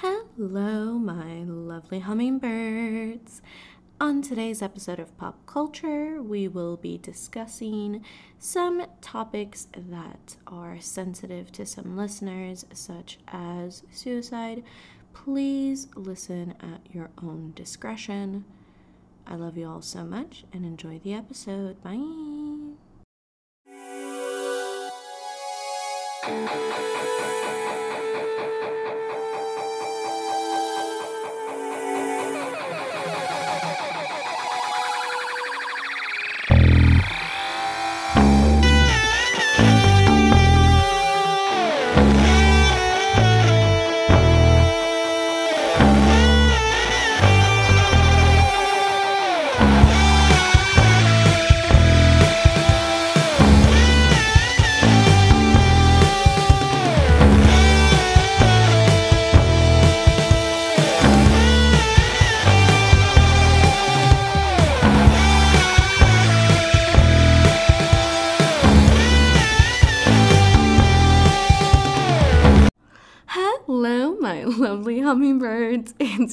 Hello, my lovely hummingbirds. On today's episode of Pop Culture, we will be discussing some topics that are sensitive to some listeners, such as suicide. Please listen at your own discretion. I love you all so much and enjoy the episode. Bye.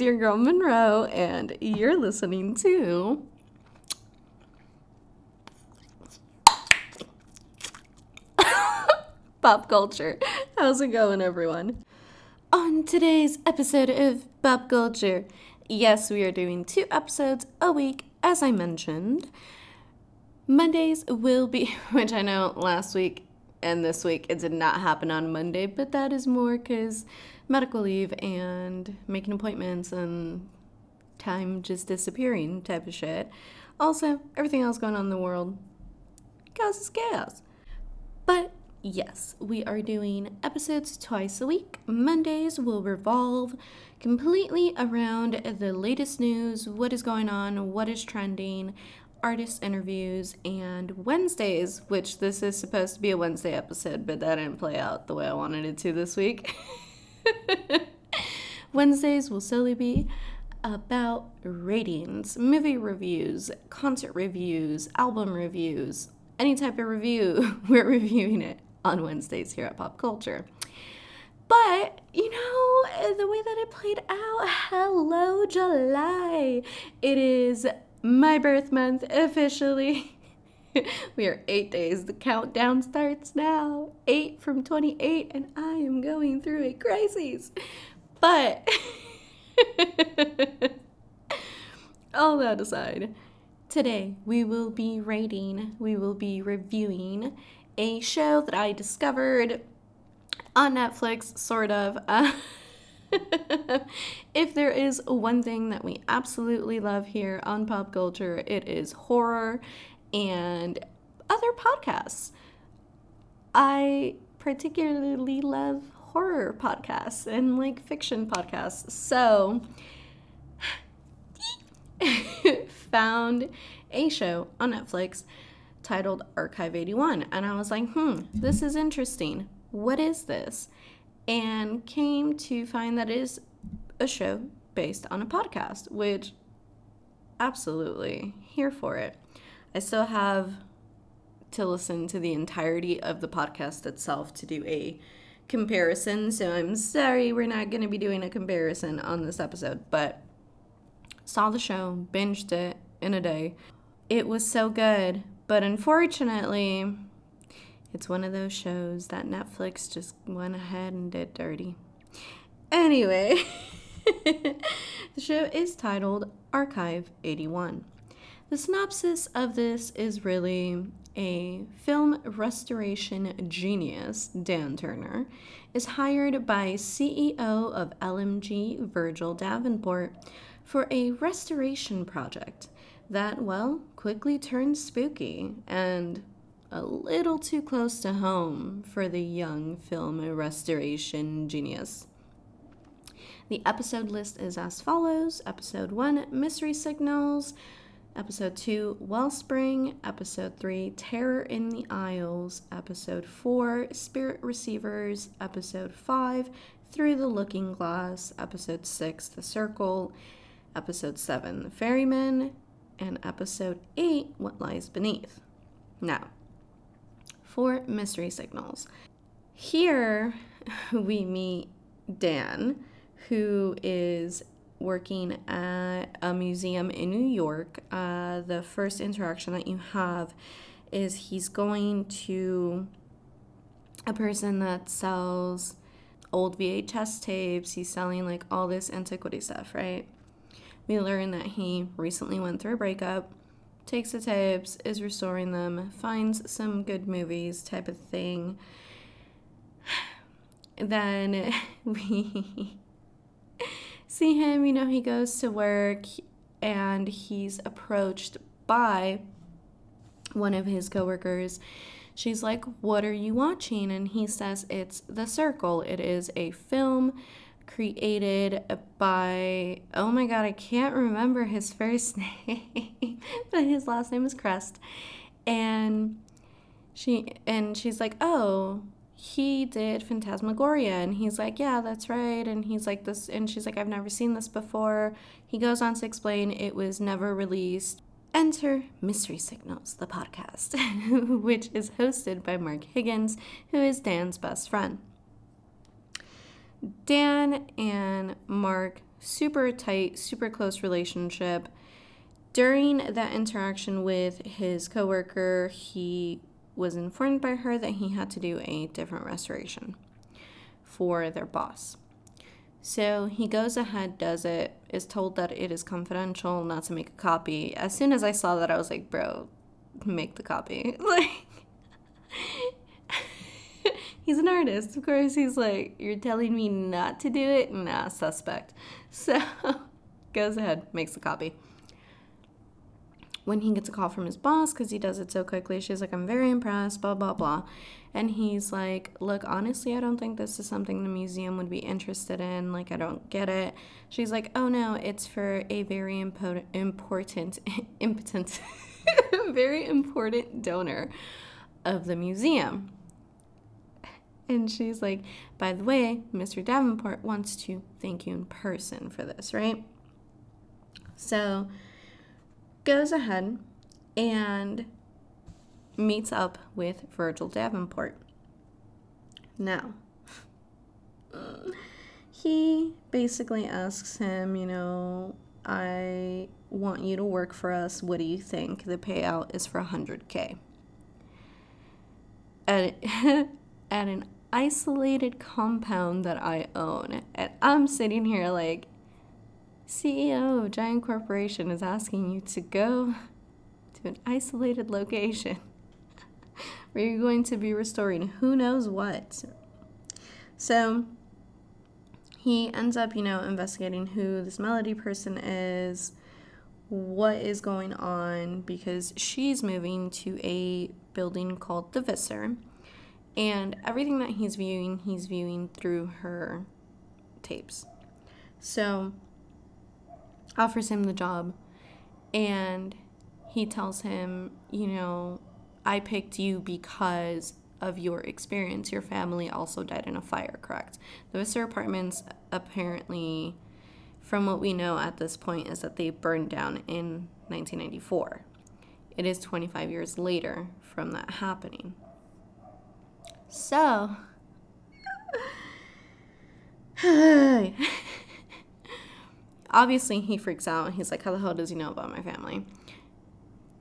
Your girl Monroe, and you're listening to. Pop culture. How's it going, everyone? On today's episode of Pop Culture, yes, we are doing two episodes a week, as I mentioned. Mondays will be, which I know last week and this week it did not happen on Monday, but that is more because medical leave and making appointments and time just disappearing type of shit. Also, everything else going on in the world causes chaos. But yes, we are doing episodes twice a week. Mondays will revolve completely around the latest news, what is going on, what is trending, artist interviews, and Wednesdays, which this is supposed to be a Wednesday episode, but that didn't play out the way I wanted it to this week. Wednesdays will solely be about ratings, movie reviews, concert reviews, album reviews, any type of review. We're reviewing it on Wednesdays here at Pop Culture. But, you know, the way that it played out, hello, July. It is my birth month officially. we are eight days. The countdown starts now. Eight from 28, and I am going through a crisis. But, all that aside, today we will be rating, we will be reviewing a show that I discovered on Netflix, sort of. Uh, if there is one thing that we absolutely love here on pop culture, it is horror and other podcasts. I particularly love horror podcasts and like fiction podcasts. So, found a show on Netflix titled Archive 81 and I was like, "Hmm, this is interesting. What is this?" and came to find that it is a show based on a podcast, which absolutely here for it. I still have to listen to the entirety of the podcast itself to do a comparison, so I'm sorry we're not going to be doing a comparison on this episode, but saw the show, binged it in a day. It was so good, but unfortunately, it's one of those shows that Netflix just went ahead and did dirty. Anyway, the show is titled Archive 81. The synopsis of this is really a film restoration genius, Dan Turner, is hired by CEO of LMG, Virgil Davenport, for a restoration project that, well, quickly turns spooky and a little too close to home for the young film restoration genius. The episode list is as follows Episode 1 Mystery Signals, Episode 2 Wellspring, Episode 3 Terror in the Aisles, Episode 4 Spirit Receivers, Episode 5 Through the Looking Glass, Episode 6 The Circle, Episode 7 The Ferryman, and Episode 8 What Lies Beneath. Now, for mystery signals. Here we meet Dan, who is working at a museum in New York. Uh, the first interaction that you have is he's going to a person that sells old VHS tapes. He's selling like all this antiquity stuff, right? We learn that he recently went through a breakup, takes the tapes, is restoring them, finds some good movies type of thing. Then we see him, you know, he goes to work and he's approached by one of his coworkers. She's like, What are you watching? And he says, It's The Circle. It is a film created by, oh my god, I can't remember his first name, but his last name is Crest. And she and she's like, "Oh, he did Phantasmagoria. And he's like, Yeah, that's right. And he's like, This, and she's like, I've never seen this before. He goes on to explain it was never released. Enter Mystery Signals, the podcast, which is hosted by Mark Higgins, who is Dan's best friend. Dan and Mark, super tight, super close relationship. During that interaction with his coworker, he was informed by her that he had to do a different restoration for their boss. So he goes ahead, does it, is told that it is confidential, not to make a copy. As soon as I saw that, I was like, bro, make the copy. Like, he's an artist. Of course, he's like, you're telling me not to do it? Nah, suspect. So goes ahead, makes a copy when he gets a call from his boss because he does it so quickly, she's like, I'm very impressed, blah, blah, blah. And he's like, Look, honestly, I don't think this is something the museum would be interested in. Like, I don't get it. She's like, Oh no, it's for a very impo- important, impotent, very important donor of the museum. And she's like, By the way, Mr. Davenport wants to thank you in person for this, right? So, goes ahead and meets up with Virgil Davenport. Now, he basically asks him, you know, I want you to work for us. What do you think? The payout is for 100K. At, at an isolated compound that I own. And I'm sitting here like, CEO of Giant Corporation is asking you to go to an isolated location where you're going to be restoring who knows what. So he ends up, you know, investigating who this Melody person is, what is going on, because she's moving to a building called the Visser. And everything that he's viewing, he's viewing through her tapes. So offers him the job and he tells him, you know, I picked you because of your experience. Your family also died in a fire, correct? The Visser apartments apparently, from what we know at this point, is that they burned down in 1994. It is 25 years later from that happening. So, obviously he freaks out. He's like, How the hell does he know about my family?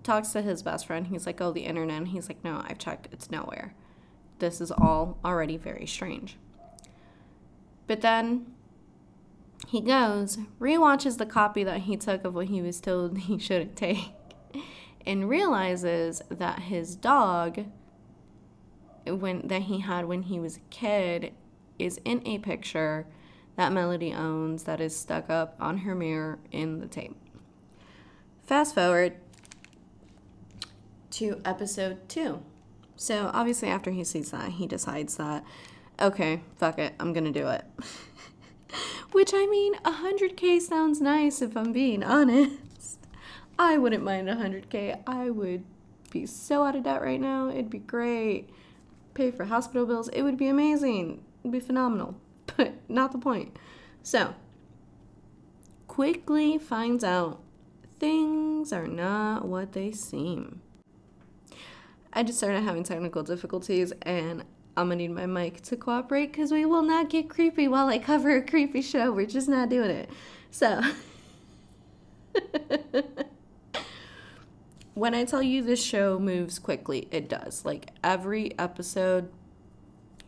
Talks to his best friend. He's like, Oh, the internet. And he's like, No, I've checked. It's nowhere. This is all already very strange. But then he goes, re-watches the copy that he took of what he was told he shouldn't take, and realizes that his dog when that he had when he was a kid is in a picture that Melody owns that is stuck up on her mirror in the tape. Fast forward to episode two. So, obviously, after he sees that, he decides that, okay, fuck it, I'm gonna do it. Which, I mean, 100k sounds nice if I'm being honest. I wouldn't mind 100k. I would be so out of debt right now. It'd be great. Pay for hospital bills. It would be amazing. It'd be phenomenal. but not the point. So, quickly finds out things are not what they seem. I just started having technical difficulties and I'm gonna need my mic to cooperate because we will not get creepy while I cover a creepy show. We're just not doing it. So, when I tell you this show moves quickly, it does. Like every episode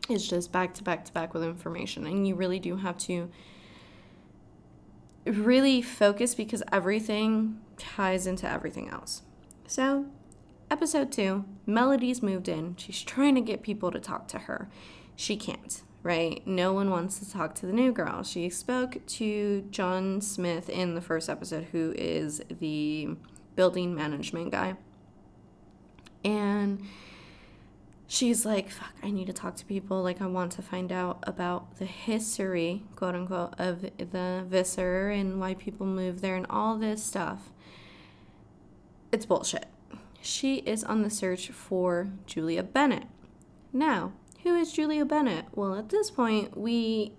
is just back to back to back with information, and you really do have to really focus because everything ties into everything else. So, episode two Melody's moved in. She's trying to get people to talk to her. She can't, right? No one wants to talk to the new girl. She spoke to John Smith in the first episode, who is the building management guy. And she's like, fuck, I need to talk to people. Like, I want to find out about the history, quote unquote, of the Visser and why people move there and all this stuff. It's bullshit. She is on the search for Julia Bennett. Now, who is Julia Bennett? Well, at this point, we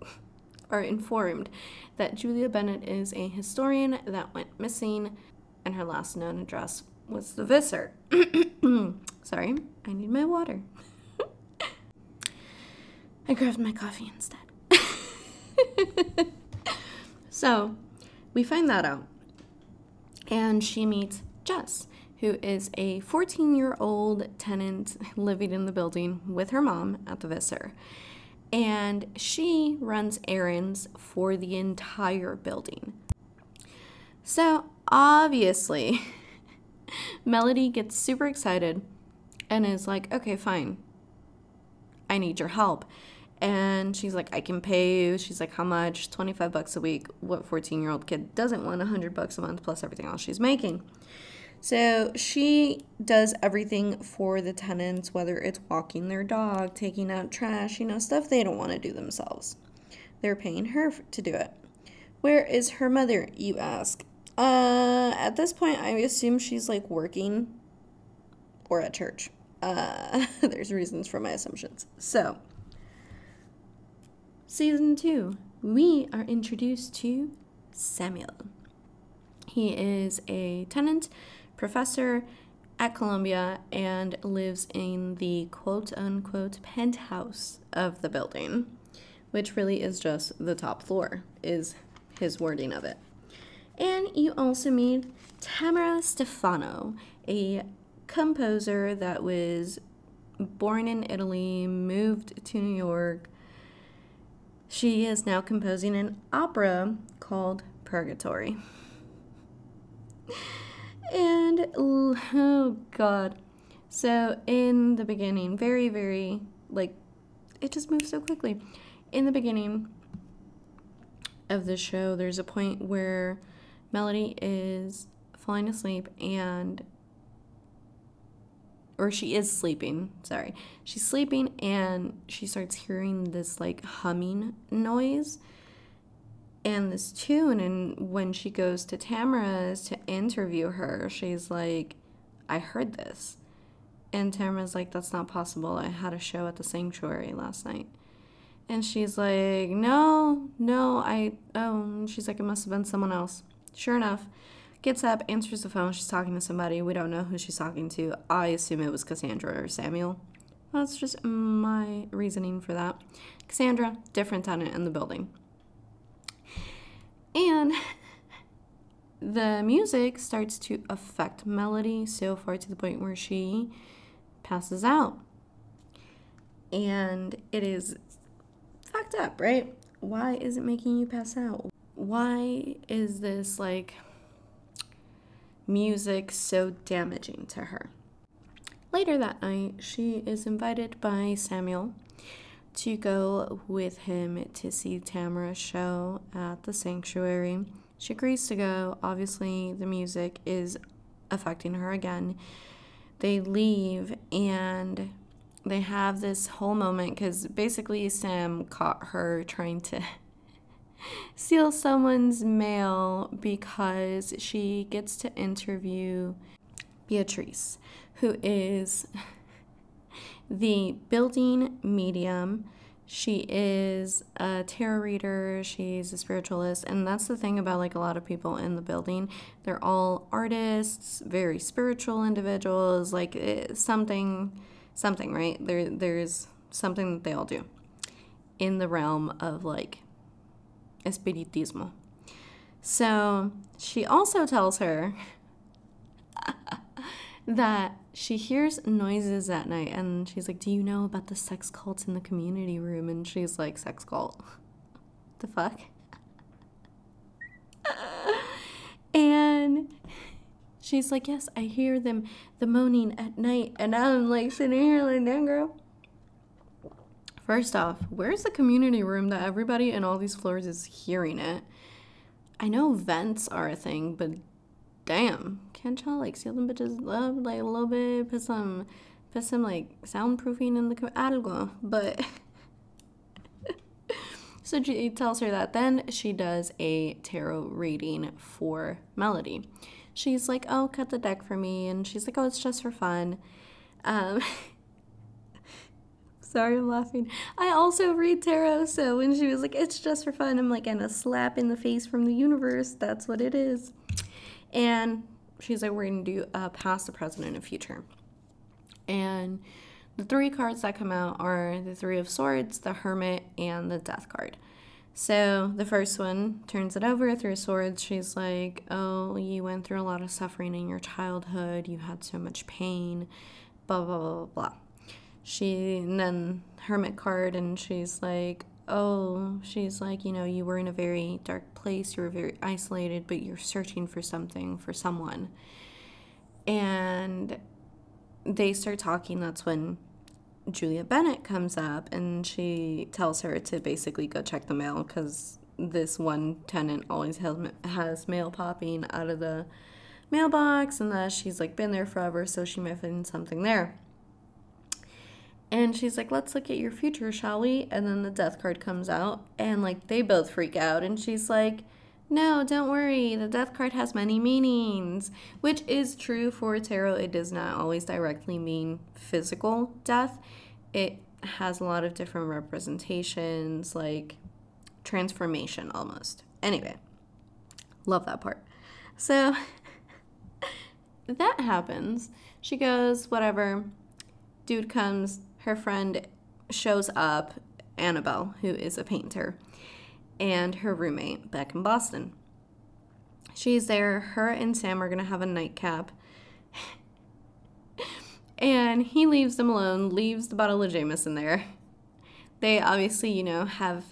are informed that Julia Bennett is a historian that went missing, and her last known address was the Visser. Sorry, I need my water. I grabbed my coffee instead. so, we find that out. And she meets Jess, who is a 14 year old tenant living in the building with her mom at the Visser. And she runs errands for the entire building. So, obviously, Melody gets super excited and is like, okay, fine. I need your help. And she's like, I can pay you. She's like, how much? 25 bucks a week. What 14 year old kid doesn't want 100 bucks a month plus everything else she's making? So she does everything for the tenants, whether it's walking their dog, taking out trash, you know, stuff they don't want to do themselves. They're paying her to do it. Where is her mother, you ask? Uh, at this point, I assume she's like working or at church. Uh, there's reasons for my assumptions. So, season two, we are introduced to Samuel. He is a tenant professor at Columbia and lives in the quote unquote penthouse of the building, which really is just the top floor, is his wording of it. And you also meet Tamara Stefano, a composer that was born in Italy, moved to New York. She is now composing an opera called Purgatory. And oh god. So in the beginning, very, very like it just moves so quickly. In the beginning of the show, there's a point where Melody is falling asleep and or she is sleeping, sorry. She's sleeping and she starts hearing this like humming noise and this tune and when she goes to Tamara's to interview her, she's like, I heard this. And Tamara's like, That's not possible. I had a show at the sanctuary last night. And she's like, No, no, I oh she's like, It must have been someone else. Sure enough, gets up, answers the phone, she's talking to somebody. We don't know who she's talking to. I assume it was Cassandra or Samuel. That's just my reasoning for that. Cassandra, different tenant in the building. And the music starts to affect Melody so far to the point where she passes out. And it is fucked up, right? Why is it making you pass out? Why is this like music so damaging to her? Later that night, she is invited by Samuel to go with him to see Tamara's show at the sanctuary. She agrees to go. Obviously, the music is affecting her again. They leave and they have this whole moment because basically Sam caught her trying to steal someone's mail because she gets to interview Beatrice, who is the building medium. She is a tarot reader, she's a spiritualist, and that's the thing about like a lot of people in the building. They're all artists, very spiritual individuals, like eh, something something, right? There there's something that they all do in the realm of like espiritismo. So she also tells her that she hears noises at night and she's like, Do you know about the sex cult in the community room? And she's like, Sex cult? the fuck? and she's like, Yes, I hear them the moaning at night. And I'm like sitting here like, Damn, girl. First off, where's the community room that everybody in all these floors is hearing it? I know vents are a thing, but damn, can't y'all like seal them bitches up like a little bit? Put some, put some like soundproofing in the algo. But so she tells her that. Then she does a tarot reading for Melody. She's like, "Oh, cut the deck for me," and she's like, "Oh, it's just for fun." Um, Sorry, I'm laughing. I also read tarot, so when she was like, it's just for fun, I'm like, and a slap in the face from the universe. That's what it is. And she's like, we're going to do a past, the present, and a future. And the three cards that come out are the Three of Swords, the Hermit, and the Death card. So the first one turns it over, Three of Swords. She's like, oh, you went through a lot of suffering in your childhood. You had so much pain, blah, blah, blah, blah, blah she and then hermit card and she's like oh she's like you know you were in a very dark place you were very isolated but you're searching for something for someone. And they start talking that's when julia bennett comes up and she tells her to basically go check the mail because this one tenant always has, has mail popping out of the mailbox and that she's like been there forever so she might find something there and she's like, let's look at your future, shall we? And then the death card comes out, and like they both freak out. And she's like, no, don't worry. The death card has many meanings, which is true for tarot. It does not always directly mean physical death, it has a lot of different representations, like transformation almost. Anyway, love that part. So that happens. She goes, whatever. Dude comes, her friend shows up, Annabelle, who is a painter, and her roommate, back in Boston. She's there. Her and Sam are going to have a nightcap. and he leaves them alone, leaves the bottle of Jameson there. They obviously, you know, have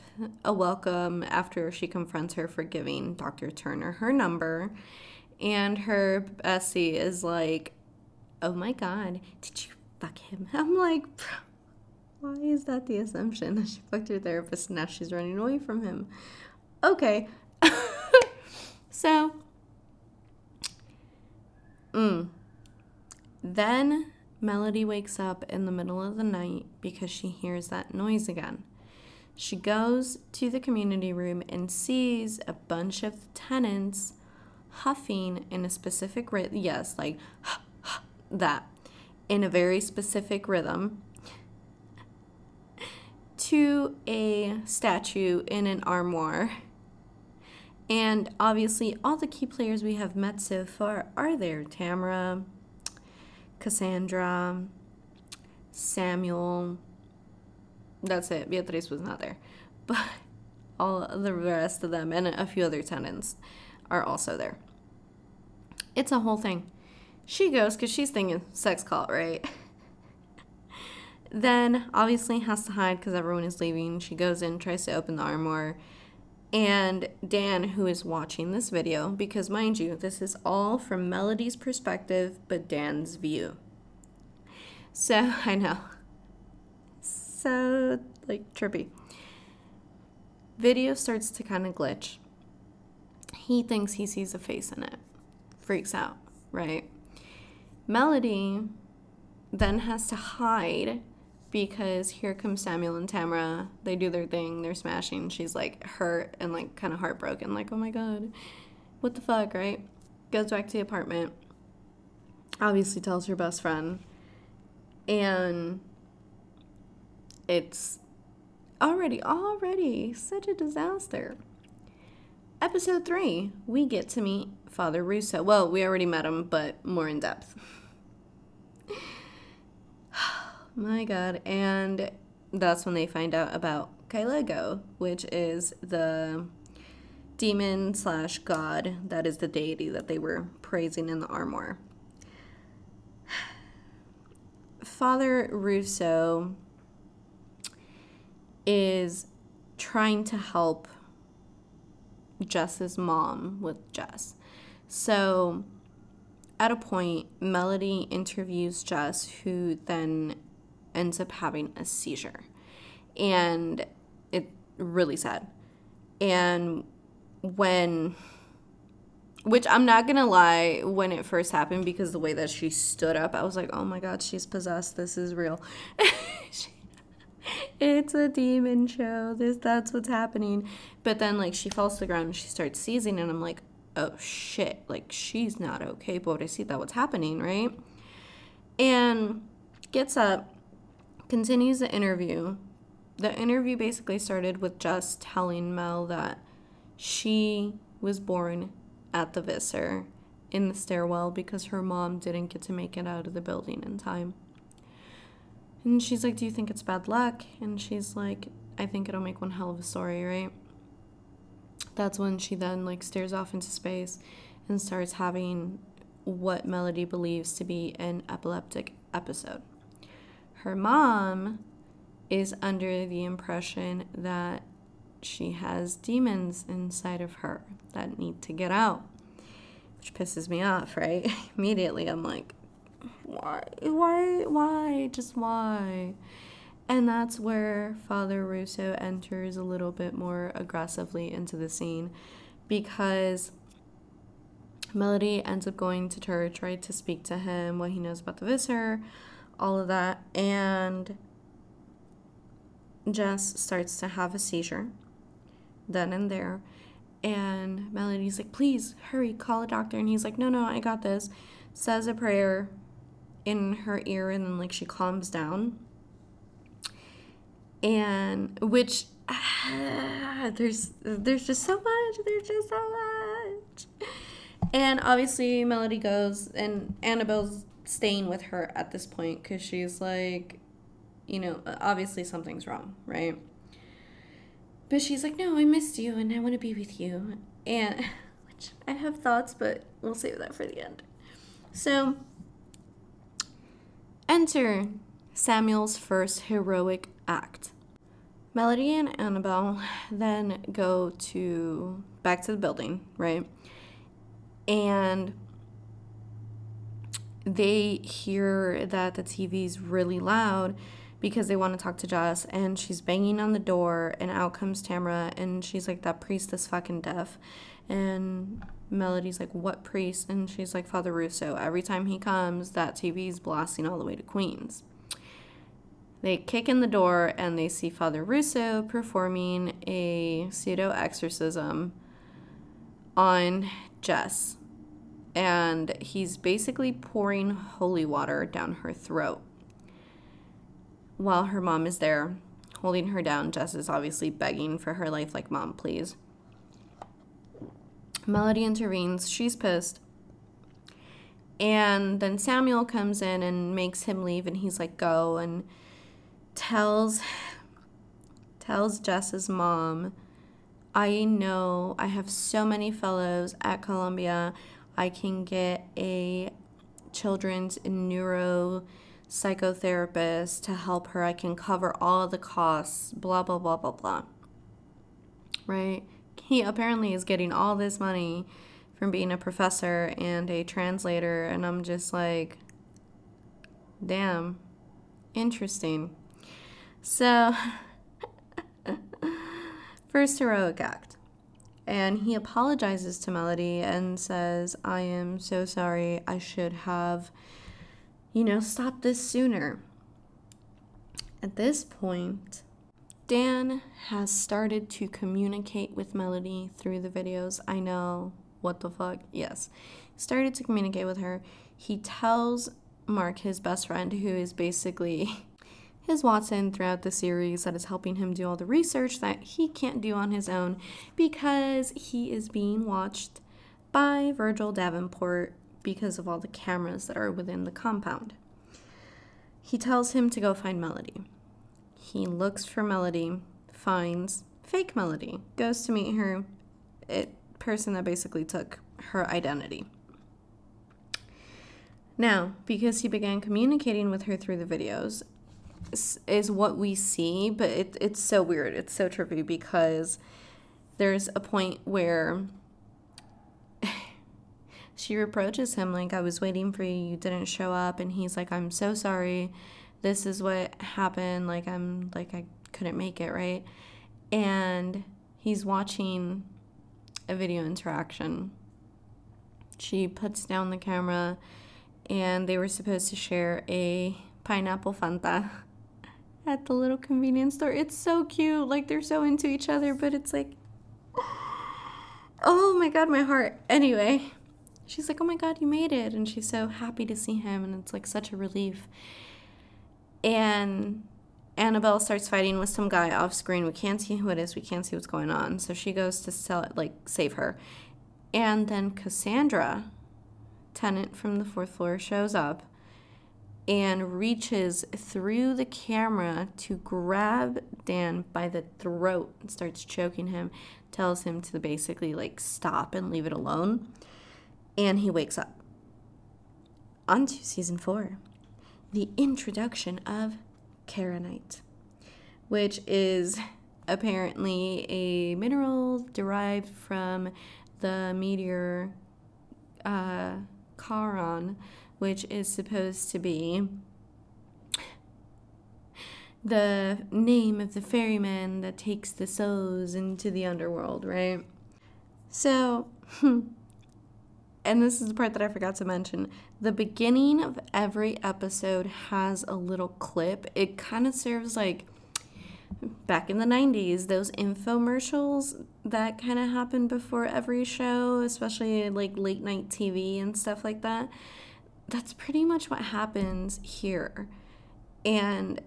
a welcome after she confronts her for giving Dr. Turner her number. And her Bessie is like, Oh my God, did you fuck him? I'm like, why is that the assumption? She fucked her therapist and now she's running away from him. Okay. so, mm. Then Melody wakes up in the middle of the night because she hears that noise again. She goes to the community room and sees a bunch of tenants huffing in a specific rhythm. Yes, like that in a very specific rhythm to a statue in an armoire. And obviously, all the key players we have met so far are there Tamara, Cassandra, Samuel. That's it. Beatriz was not there. But all the rest of them and a few other tenants are also there. It's a whole thing. She goes because she's thinking sex cult, right? then obviously has to hide because everyone is leaving. She goes in, tries to open the armoire. And Dan, who is watching this video, because mind you, this is all from Melody's perspective, but Dan's view. So, I know. So, like, trippy. Video starts to kind of glitch. He thinks he sees a face in it. Freaks out, right? Melody then has to hide because here comes Samuel and Tamara. They do their thing, they're smashing. She's like hurt and like kind of heartbroken, like, oh my god, what the fuck, right? Goes back to the apartment, obviously tells her best friend, and it's already, already such a disaster. Episode three, we get to meet Father Russo. Well, we already met him, but more in depth. My God. And that's when they find out about Kaelego, which is the demon slash god that is the deity that they were praising in the armoire. Father Russo is trying to help Jess's mom with Jess. So at a point, Melody interviews Jess, who then ends up having a seizure. And it really sad. And when which I'm not gonna lie, when it first happened, because the way that she stood up, I was like, oh my god, she's possessed. This is real. it's a demon show. This that's what's happening. But then like she falls to the ground and she starts seizing, and I'm like, oh shit, like she's not okay. But I see that what's happening, right? And gets up, continues the interview. The interview basically started with just telling Mel that she was born at the Visser in the stairwell because her mom didn't get to make it out of the building in time. And she's like, Do you think it's bad luck? And she's like, I think it'll make one hell of a story, right? That's when she then like stares off into space and starts having what Melody believes to be an epileptic episode. Her mom is under the impression that she has demons inside of her that need to get out, which pisses me off, right? Immediately, I'm like, why, why, why, just why? And that's where Father Russo enters a little bit more aggressively into the scene because Melody ends up going to church, right, to speak to him, what he knows about the Visser, all of that. And Jess starts to have a seizure then and there. And Melody's like, please hurry, call a doctor. And he's like, no, no, I got this. Says a prayer in her ear, and then like she calms down. And which ah, there's there's just so much. There's just so much. And obviously, Melody goes, and Annabelle's staying with her at this point because she's like, you know, obviously something's wrong, right? But she's like, no, I missed you and I want to be with you. And, which I have thoughts, but we'll save that for the end. So, enter Samuel's first heroic act. Melody and Annabelle then go to back to the building, right? And they hear that the TV's really loud because they want to talk to Jess and she's banging on the door and out comes Tamara and she's like that priest is fucking deaf. And Melody's like what priest? And she's like Father Russo. Every time he comes that TV's blasting all the way to Queens. They kick in the door and they see Father Russo performing a pseudo exorcism on Jess and he's basically pouring holy water down her throat while her mom is there holding her down, Jess is obviously begging for her life, like, Mom, please. Melody intervenes. She's pissed. And then Samuel comes in and makes him leave, and he's like, go, and tells tells Jess's mom, I know I have so many fellows at Columbia. I can get a children's neuro psychotherapist to help her. I can cover all the costs, blah, blah, blah, blah, blah. Right? He apparently is getting all this money from being a professor and a translator, and I'm just like, damn, interesting. So, first heroic act. And he apologizes to Melody and says, I am so sorry. I should have you know, stopped this sooner. At this point, Dan has started to communicate with Melody through the videos. I know, what the fuck? Yes. Started to communicate with her. He tells Mark, his best friend, who is basically his Watson throughout the series, that is helping him do all the research that he can't do on his own because he is being watched by Virgil Davenport, because of all the cameras that are within the compound. He tells him to go find Melody. he looks for Melody, finds fake Melody, goes to meet her, it person that basically took her identity. Now, because he began communicating with her through the videos, is what we see, but it, it's so weird. It's so trippy because there's a point where she reproaches him, like, I was waiting for you, you didn't show up. And he's like, I'm so sorry. This is what happened. Like, I'm like, I couldn't make it, right? And he's watching a video interaction. She puts down the camera and they were supposed to share a pineapple Fanta at the little convenience store. It's so cute. Like they're so into each other, but it's like, oh my god, my heart. Anyway, she's like, oh my god, you made it. And she's so happy to see him. And it's like such a relief. And Annabelle starts fighting with some guy off screen. We can't see who it is. We can't see what's going on. So she goes to sell it, like save her. And then Cassandra tenant from the fourth floor shows up and reaches through the camera to grab Dan by the throat and starts choking him, tells him to basically like stop and leave it alone. And he wakes up. On to season four the introduction of Kharonite, which is apparently a mineral derived from the meteor uh, Charon, which is supposed to be the name of the ferryman that takes the souls into the underworld, right? So, and this is the part that I forgot to mention. The beginning of every episode has a little clip. It kind of serves like back in the 90s, those infomercials that kind of happened before every show, especially like late night TV and stuff like that. That's pretty much what happens here. And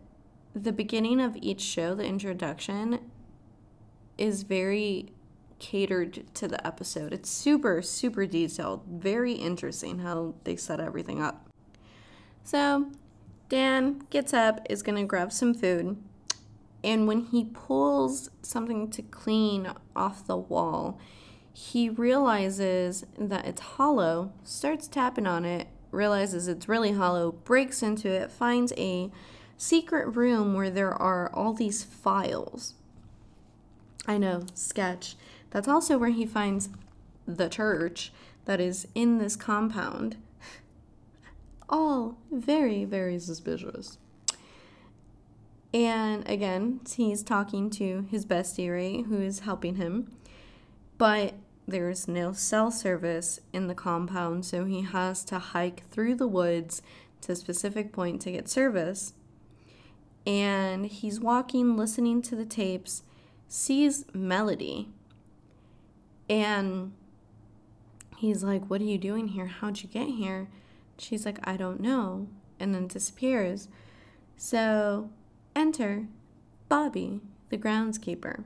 the beginning of each show, the introduction, is very catered to the episode. It's super, super detailed. Very interesting how they set everything up. So, Dan gets up, is going to grab some food and when he pulls something to clean off the wall, he realizes that it's hollow, starts tapping on it, realizes it's really hollow, breaks into it, finds a secret room where there are all these files. I know, sketch. That's also where he finds the church that is in this compound. All very, very suspicious. And again, he's talking to his bestie, right, who is helping him. But there's no cell service in the compound, so he has to hike through the woods to a specific point to get service. And he's walking, listening to the tapes, sees Melody. And he's like, What are you doing here? How'd you get here? She's like, I don't know. And then disappears. So Enter Bobby, the groundskeeper.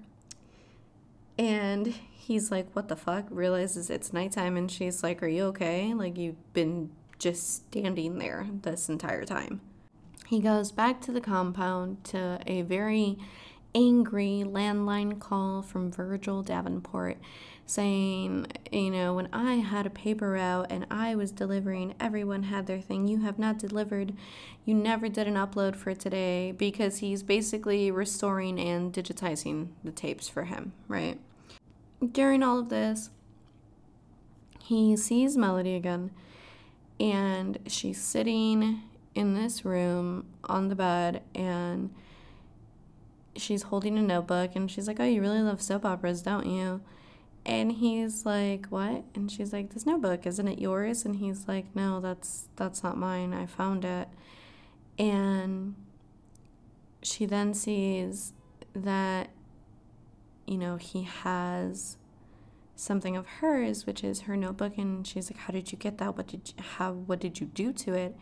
And he's like, What the fuck? Realizes it's nighttime, and she's like, Are you okay? Like, you've been just standing there this entire time. He goes back to the compound to a very angry landline call from Virgil Davenport saying, you know, when I had a paper route and I was delivering, everyone had their thing. You have not delivered. You never did an upload for today because he's basically restoring and digitizing the tapes for him, right? During all of this, he sees Melody again and she's sitting in this room on the bed and she's holding a notebook and she's like, Oh, you really love soap operas, don't you? And he's like, "What?" And she's like, "This notebook, isn't it yours?" And he's like, "No, that's that's not mine. I found it." And she then sees that you know, he has something of hers, which is her notebook, and she's like, "How did you get that? What did you, how what did you do to it?"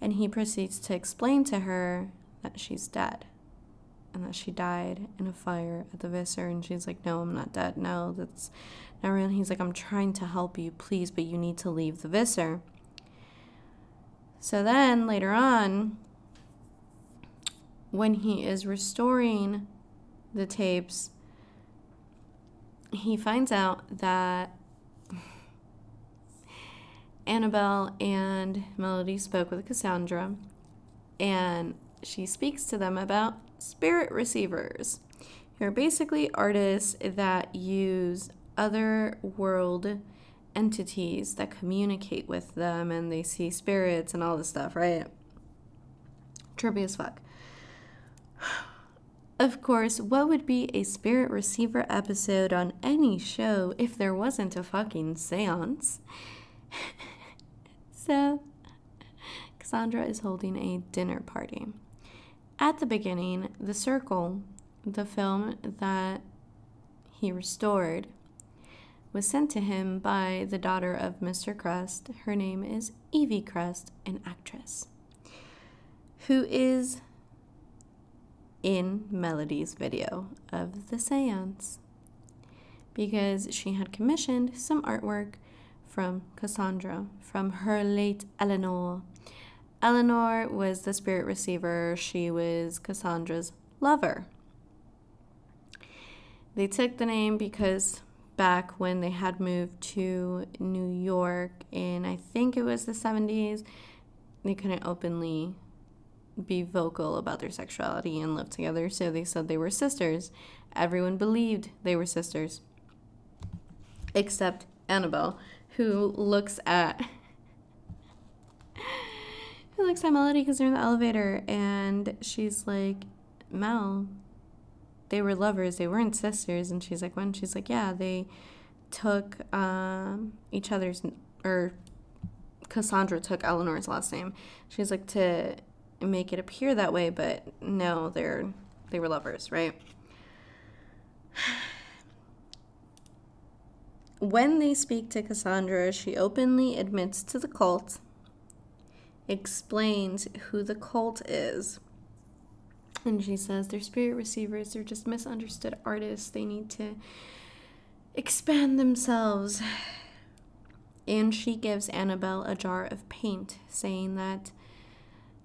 And he proceeds to explain to her that she's dead and that she died in a fire at the Visser. And she's like, No, I'm not dead. No, that's not real. And he's like, I'm trying to help you, please, but you need to leave the Visser. So then later on, when he is restoring the tapes, he finds out that Annabelle and Melody spoke with Cassandra, and she speaks to them about spirit receivers. Who are basically artists that use other world entities that communicate with them and they see spirits and all this stuff, right? Trippy as fuck. Of course, what would be a spirit receiver episode on any show if there wasn't a fucking seance? so, Cassandra is holding a dinner party. At the beginning, The Circle, the film that he restored, was sent to him by the daughter of Mr. Crest. Her name is Evie Crest, an actress, who is in Melody's video of the seance because she had commissioned some artwork from Cassandra from her late Eleanor. Eleanor was the spirit receiver, she was Cassandra's lover. They took the name because back when they had moved to New York in, I think it was the 70s, they couldn't openly be vocal about their sexuality and live together, so they said they were sisters. Everyone believed they were sisters, except Annabelle, who looks at who looks at Melody because they're in the elevator, and she's like, Mel, they were lovers, they weren't sisters, and she's like, when? She's like, yeah, they took um, each other's or Cassandra took Eleanor's last name. She's like to make it appear that way, but no, they're they were lovers, right? When they speak to Cassandra, she openly admits to the cult, explains who the cult is, and she says they're spirit receivers, they're just misunderstood artists, they need to expand themselves. And she gives Annabelle a jar of paint, saying that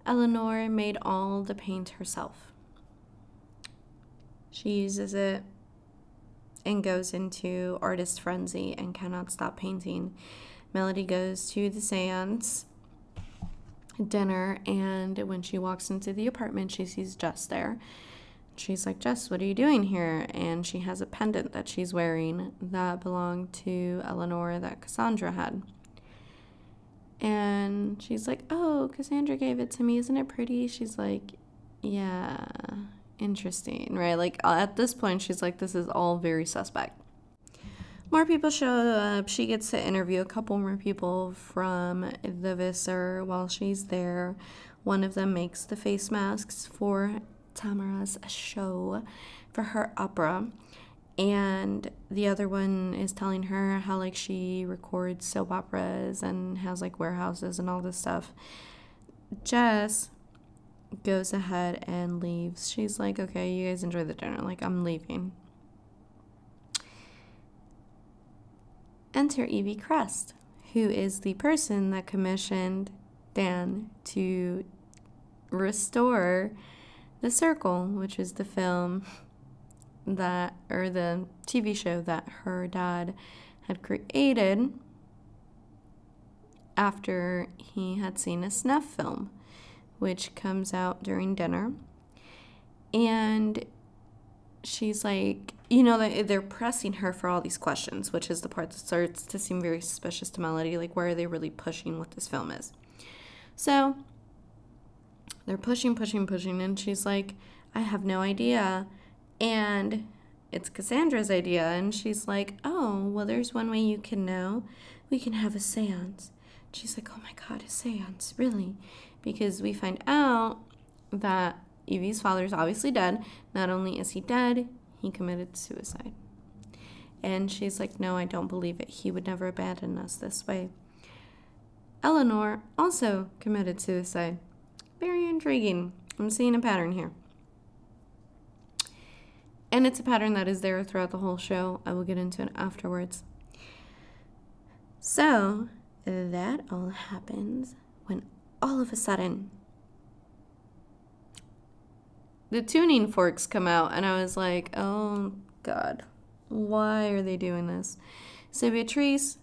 Eleanor made all the paint herself. She uses it and goes into artist frenzy and cannot stop painting. Melody goes to the seance dinner, and when she walks into the apartment, she sees Jess there. She's like, Jess, what are you doing here? And she has a pendant that she's wearing that belonged to Eleanor that Cassandra had. And she's like, Oh, Cassandra gave it to me. Isn't it pretty? She's like, Yeah, interesting, right? Like, uh, at this point, she's like, This is all very suspect. More people show up. She gets to interview a couple more people from the Visser while she's there. One of them makes the face masks for Tamara's show for her opera and the other one is telling her how like she records soap operas and has like warehouses and all this stuff. Jess goes ahead and leaves. She's like okay you guys enjoy the dinner. Like i'm leaving. Enter evie crest who is the person that commissioned dan to restore the circle which is the film that, or the TV show that her dad had created after he had seen a snuff film, which comes out during dinner. And she's like, you know, they're pressing her for all these questions, which is the part that starts to seem very suspicious to Melody. Like, where are they really pushing what this film is? So they're pushing, pushing, pushing, and she's like, I have no idea. And it's Cassandra's idea. And she's like, oh, well, there's one way you can know. We can have a seance. She's like, oh my God, a seance, really? Because we find out that Evie's father is obviously dead. Not only is he dead, he committed suicide. And she's like, no, I don't believe it. He would never abandon us this way. Eleanor also committed suicide. Very intriguing. I'm seeing a pattern here. And it's a pattern that is there throughout the whole show. I will get into it afterwards. So, that all happens when all of a sudden the tuning forks come out, and I was like, oh God, why are they doing this? So Beatrice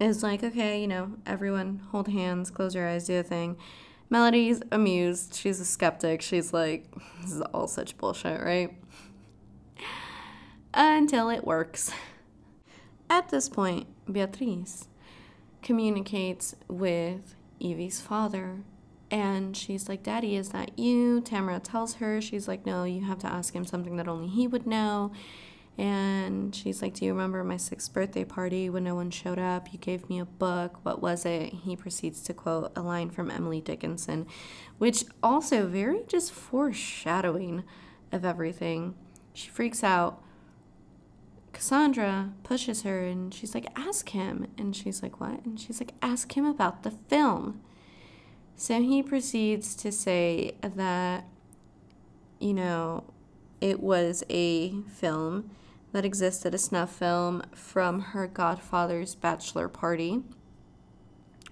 is like, okay, you know, everyone hold hands, close your eyes, do a thing. Melody's amused. She's a skeptic. She's like, this is all such bullshit, right? Until it works. At this point, Beatrice communicates with Evie's father. And she's like, Daddy, is that you? Tamara tells her, she's like, No, you have to ask him something that only he would know. And she's like, Do you remember my sixth birthday party when no one showed up? You gave me a book. What was it? He proceeds to quote a line from Emily Dickinson, which also very just foreshadowing of everything. She freaks out. Cassandra pushes her and she's like, Ask him. And she's like, What? And she's like, Ask him about the film. So he proceeds to say that, you know, it was a film that existed, a snuff film from her godfather's bachelor party.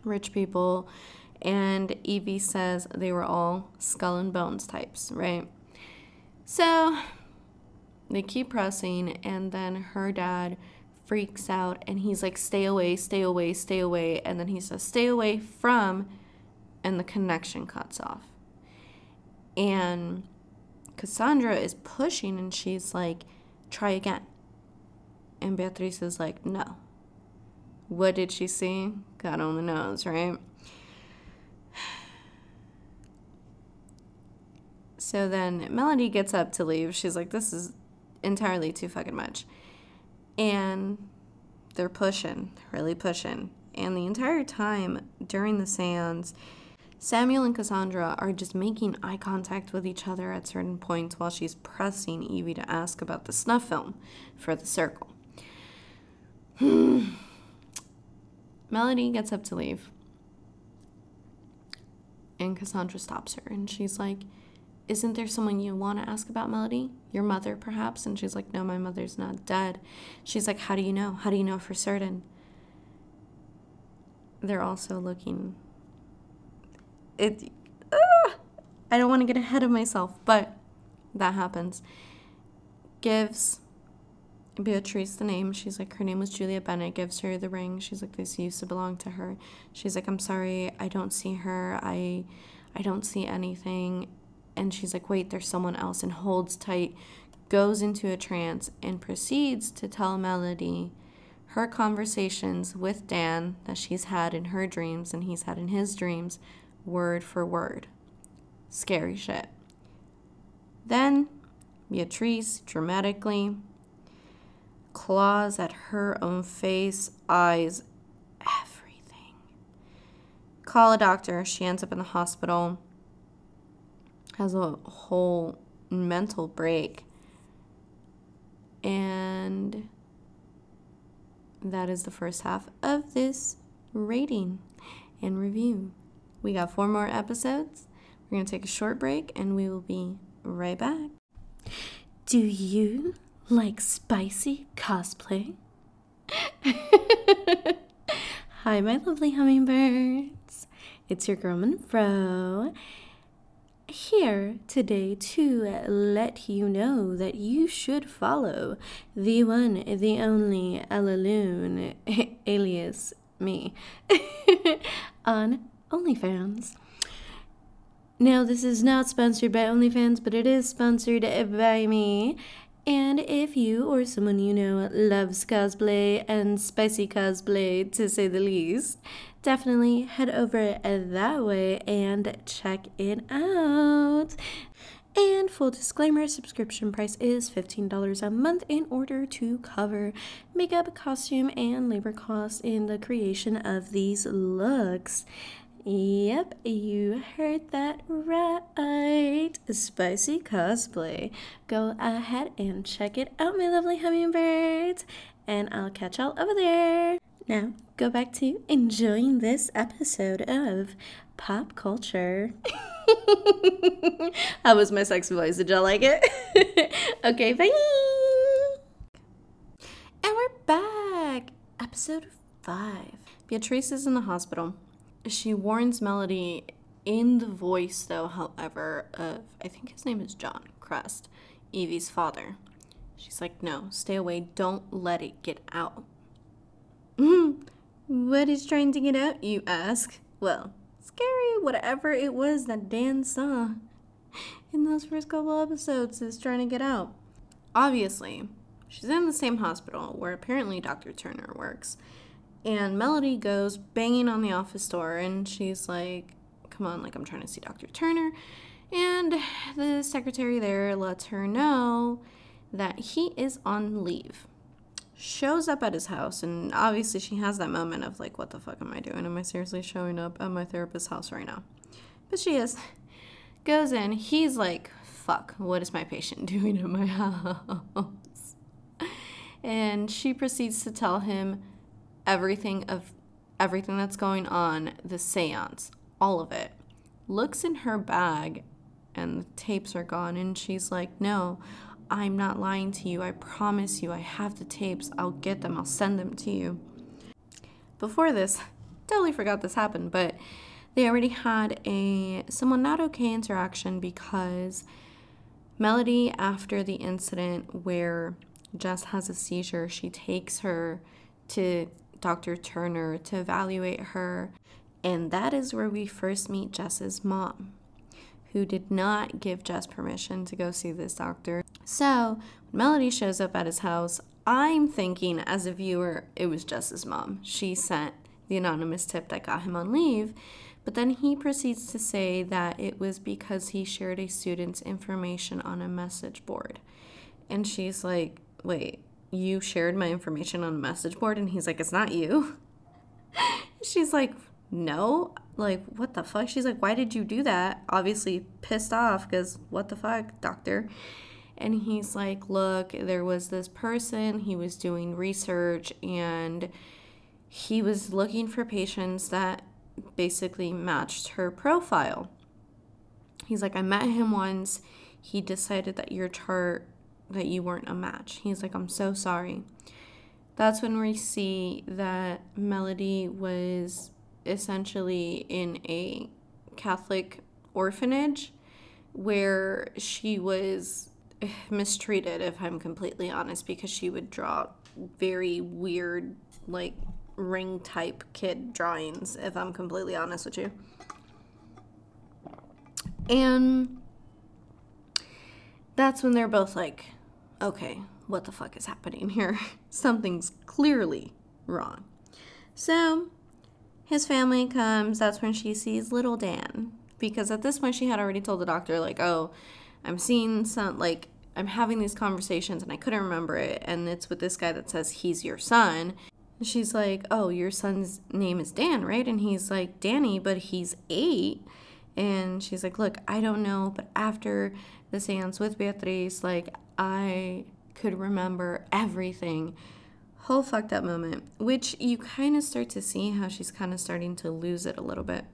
Rich people. And Evie says they were all skull and bones types, right? So they keep pressing, and then her dad freaks out and he's like, Stay away, stay away, stay away. And then he says, Stay away from, and the connection cuts off. And Cassandra is pushing and she's like, Try again. And Beatrice is like, no. What did she see? God only knows, right? So then Melody gets up to leave. She's like, this is entirely too fucking much. And they're pushing, really pushing. And the entire time during the seance, Samuel and Cassandra are just making eye contact with each other at certain points while she's pressing Evie to ask about the snuff film for the circle. Melody gets up to leave. And Cassandra stops her and she's like, Isn't there someone you want to ask about Melody? Your mother, perhaps? And she's like, No, my mother's not dead. She's like, How do you know? How do you know for certain? They're also looking. It. Uh, I don't want to get ahead of myself, but that happens. Gives Beatrice the name. She's like, her name was Julia Bennett, gives her the ring. She's like, this used to belong to her. She's like, I'm sorry, I don't see her. I I don't see anything. And she's like, wait, there's someone else and holds tight, goes into a trance, and proceeds to tell Melody her conversations with Dan that she's had in her dreams and he's had in his dreams, word for word. Scary shit. Then Beatrice dramatically claws at her own face, eyes, everything. Call a doctor. She ends up in the hospital, has a whole mental break. And that is the first half of this rating and review. We got four more episodes. We're going to take a short break and we will be right back. Do you like spicy cosplay? Hi, my lovely hummingbirds. It's your girl Monroe here today to let you know that you should follow the one, the only Loon, alias me, on OnlyFans. Now, this is not sponsored by OnlyFans, but it is sponsored by me. And if you or someone you know loves cosplay and spicy cosplay, to say the least, definitely head over that way and check it out. And full disclaimer subscription price is $15 a month in order to cover makeup, costume, and labor costs in the creation of these looks. Yep, you heard that right. Spicy cosplay. Go ahead and check it out, my lovely hummingbirds. And I'll catch y'all over there. Now, go back to enjoying this episode of Pop Culture. How was my sexy voice. Did y'all like it? okay, bye. And we're back. Episode 5. Beatrice is in the hospital she warns Melody in the voice, though, however, of I think his name is John Crest, Evie's father. She's like, no, stay away. Don't let it get out. Mm-hmm. what is trying to get out, you ask? Well, scary, whatever it was that Dan saw in those first couple episodes is trying to get out. Obviously, she's in the same hospital where apparently Dr. Turner works. And Melody goes banging on the office door and she's like, Come on, like I'm trying to see Dr. Turner. And the secretary there lets her know that he is on leave. Shows up at his house, and obviously she has that moment of like, What the fuck am I doing? Am I seriously showing up at my therapist's house right now? But she is. Goes in, he's like, Fuck, what is my patient doing in my house? And she proceeds to tell him everything of everything that's going on, the seance, all of it. Looks in her bag and the tapes are gone and she's like, "No, I'm not lying to you. I promise you. I have the tapes. I'll get them. I'll send them to you." Before this, totally forgot this happened, but they already had a somewhat not okay interaction because Melody after the incident where Jess has a seizure, she takes her to Dr. Turner to evaluate her. And that is where we first meet Jess's mom, who did not give Jess permission to go see this doctor. So, when Melody shows up at his house, I'm thinking as a viewer, it was Jess's mom. She sent the anonymous tip that got him on leave. But then he proceeds to say that it was because he shared a student's information on a message board. And she's like, wait, you shared my information on a message board and he's like it's not you she's like no? Like what the fuck? She's like why did you do that? Obviously pissed off because what the fuck doctor. And he's like look there was this person he was doing research and he was looking for patients that basically matched her profile. He's like i met him once. He decided that your chart that you weren't a match. He's like, I'm so sorry. That's when we see that Melody was essentially in a Catholic orphanage where she was mistreated, if I'm completely honest, because she would draw very weird, like ring type kid drawings, if I'm completely honest with you. And that's when they're both like, okay, what the fuck is happening here? Something's clearly wrong. So his family comes. That's when she sees little Dan. Because at this point, she had already told the doctor, like, oh, I'm seeing some, like, I'm having these conversations and I couldn't remember it. And it's with this guy that says he's your son. And she's like, oh, your son's name is Dan, right? And he's like, Danny, but he's eight. And she's like, look, I don't know, but after the seance with Beatriz, like, I could remember everything. Whole fucked up moment, which you kind of start to see how she's kind of starting to lose it a little bit.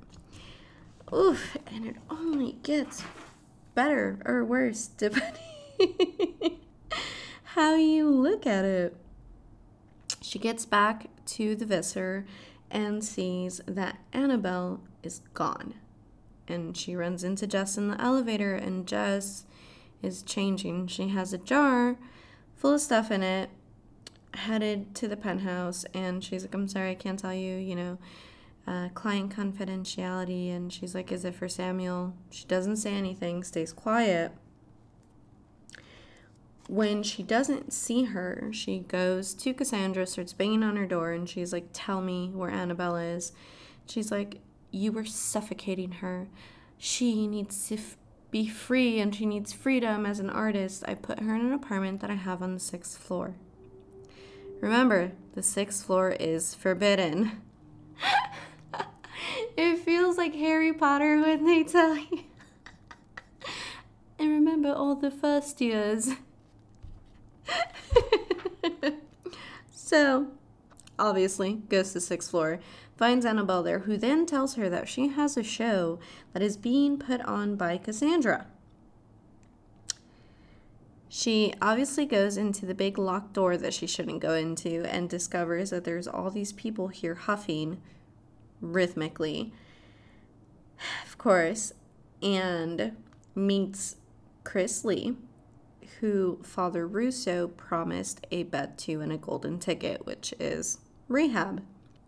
Oof, and it only gets better or worse depending how you look at it. She gets back to the Visser and sees that Annabelle is gone. And she runs into Jess in the elevator, and Jess is changing. She has a jar full of stuff in it, headed to the penthouse, and she's like, I'm sorry, I can't tell you, you know, uh, client confidentiality. And she's like, Is it for Samuel? She doesn't say anything, stays quiet. When she doesn't see her, she goes to Cassandra, starts banging on her door, and she's like, Tell me where Annabelle is. She's like, You were suffocating her. She needs to f- be free and she needs freedom as an artist, I put her in an apartment that I have on the sixth floor. Remember, the sixth floor is forbidden. it feels like Harry Potter when they tell you. and remember all the first years. so, obviously, goes to sixth floor finds Annabelle there, who then tells her that she has a show that is being put on by Cassandra. She obviously goes into the big locked door that she shouldn't go into and discovers that there's all these people here huffing rhythmically. of course, and meets Chris Lee, who Father Russo promised a bet to and a golden ticket, which is rehab.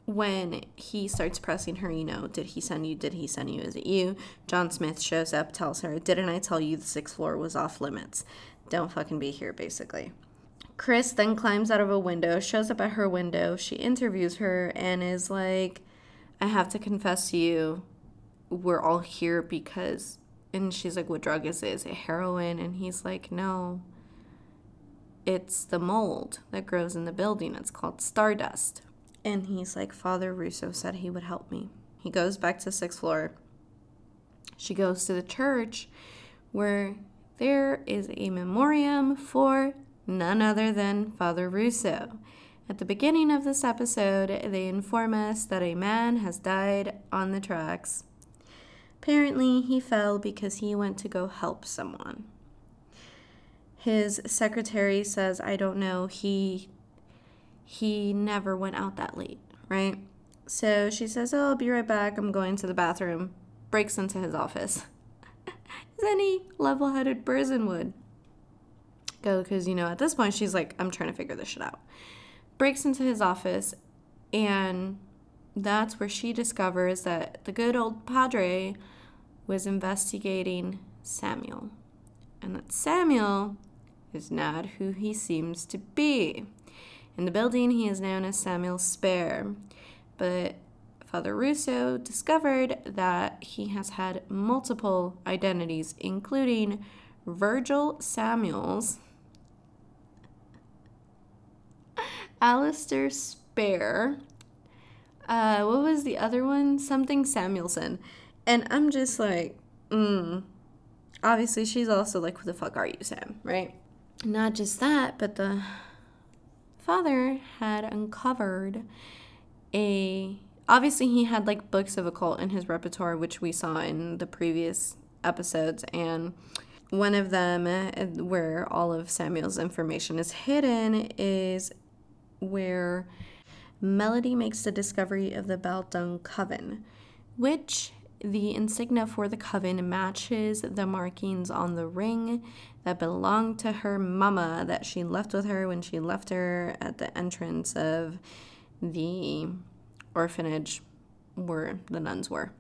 When he starts pressing her, you know, did he send you? Did he send you? Is it you? John Smith shows up, tells her, Didn't I tell you the sixth floor was off limits? Don't fucking be here, basically. Chris then climbs out of a window, shows up at her window. She interviews her and is like, I have to confess to you, we're all here because. And she's like, What drug is it? Is it heroin? And he's like, No, it's the mold that grows in the building. It's called stardust. And he's like, Father Russo said he would help me. He goes back to sixth floor. She goes to the church where there is a memoriam for none other than Father Russo. At the beginning of this episode, they inform us that a man has died on the tracks. Apparently, he fell because he went to go help someone. His secretary says, I don't know, he he never went out that late, right? So she says, Oh, I'll be right back. I'm going to the bathroom. Breaks into his office. As any level headed person would. Go, because, you know, at this point, she's like, I'm trying to figure this shit out. Breaks into his office, and that's where she discovers that the good old padre was investigating Samuel. And that Samuel is not who he seems to be. In the building, he is known as Samuel Spare, but Father Russo discovered that he has had multiple identities, including Virgil Samuels, Alistair Spare, uh, what was the other one? Something Samuelson. And I'm just like, mm. Obviously, she's also like, who the fuck are you, Sam? Right? Not just that, but the father had uncovered a obviously he had like books of occult in his repertoire which we saw in the previous episodes and one of them eh, where all of Samuel's information is hidden is where Melody makes the discovery of the Baldung coven which the insignia for the coven matches the markings on the ring that belonged to her mama that she left with her when she left her at the entrance of the orphanage where the nuns were.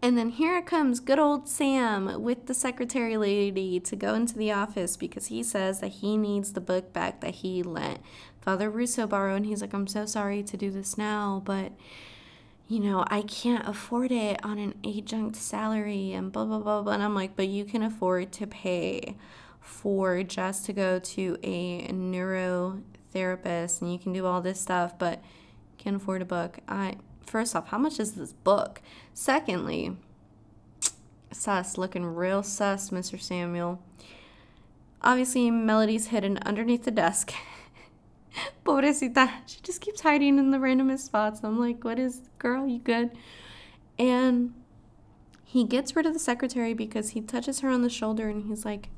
And then here comes good old Sam with the secretary lady to go into the office because he says that he needs the book back that he lent Father Russo borrow. And he's like, I'm so sorry to do this now, but you know, I can't afford it on an adjunct salary and blah, blah, blah, blah. And I'm like, but you can afford to pay for just to go to a neurotherapist and you can do all this stuff, but can't afford a book. I first off, how much is this book? Secondly, sus, looking real sus, Mr. Samuel. Obviously, Melody's hidden underneath the desk. Pobrecita. She just keeps hiding in the randomest spots. I'm like, what is, girl, you good? And he gets rid of the secretary because he touches her on the shoulder and he's like,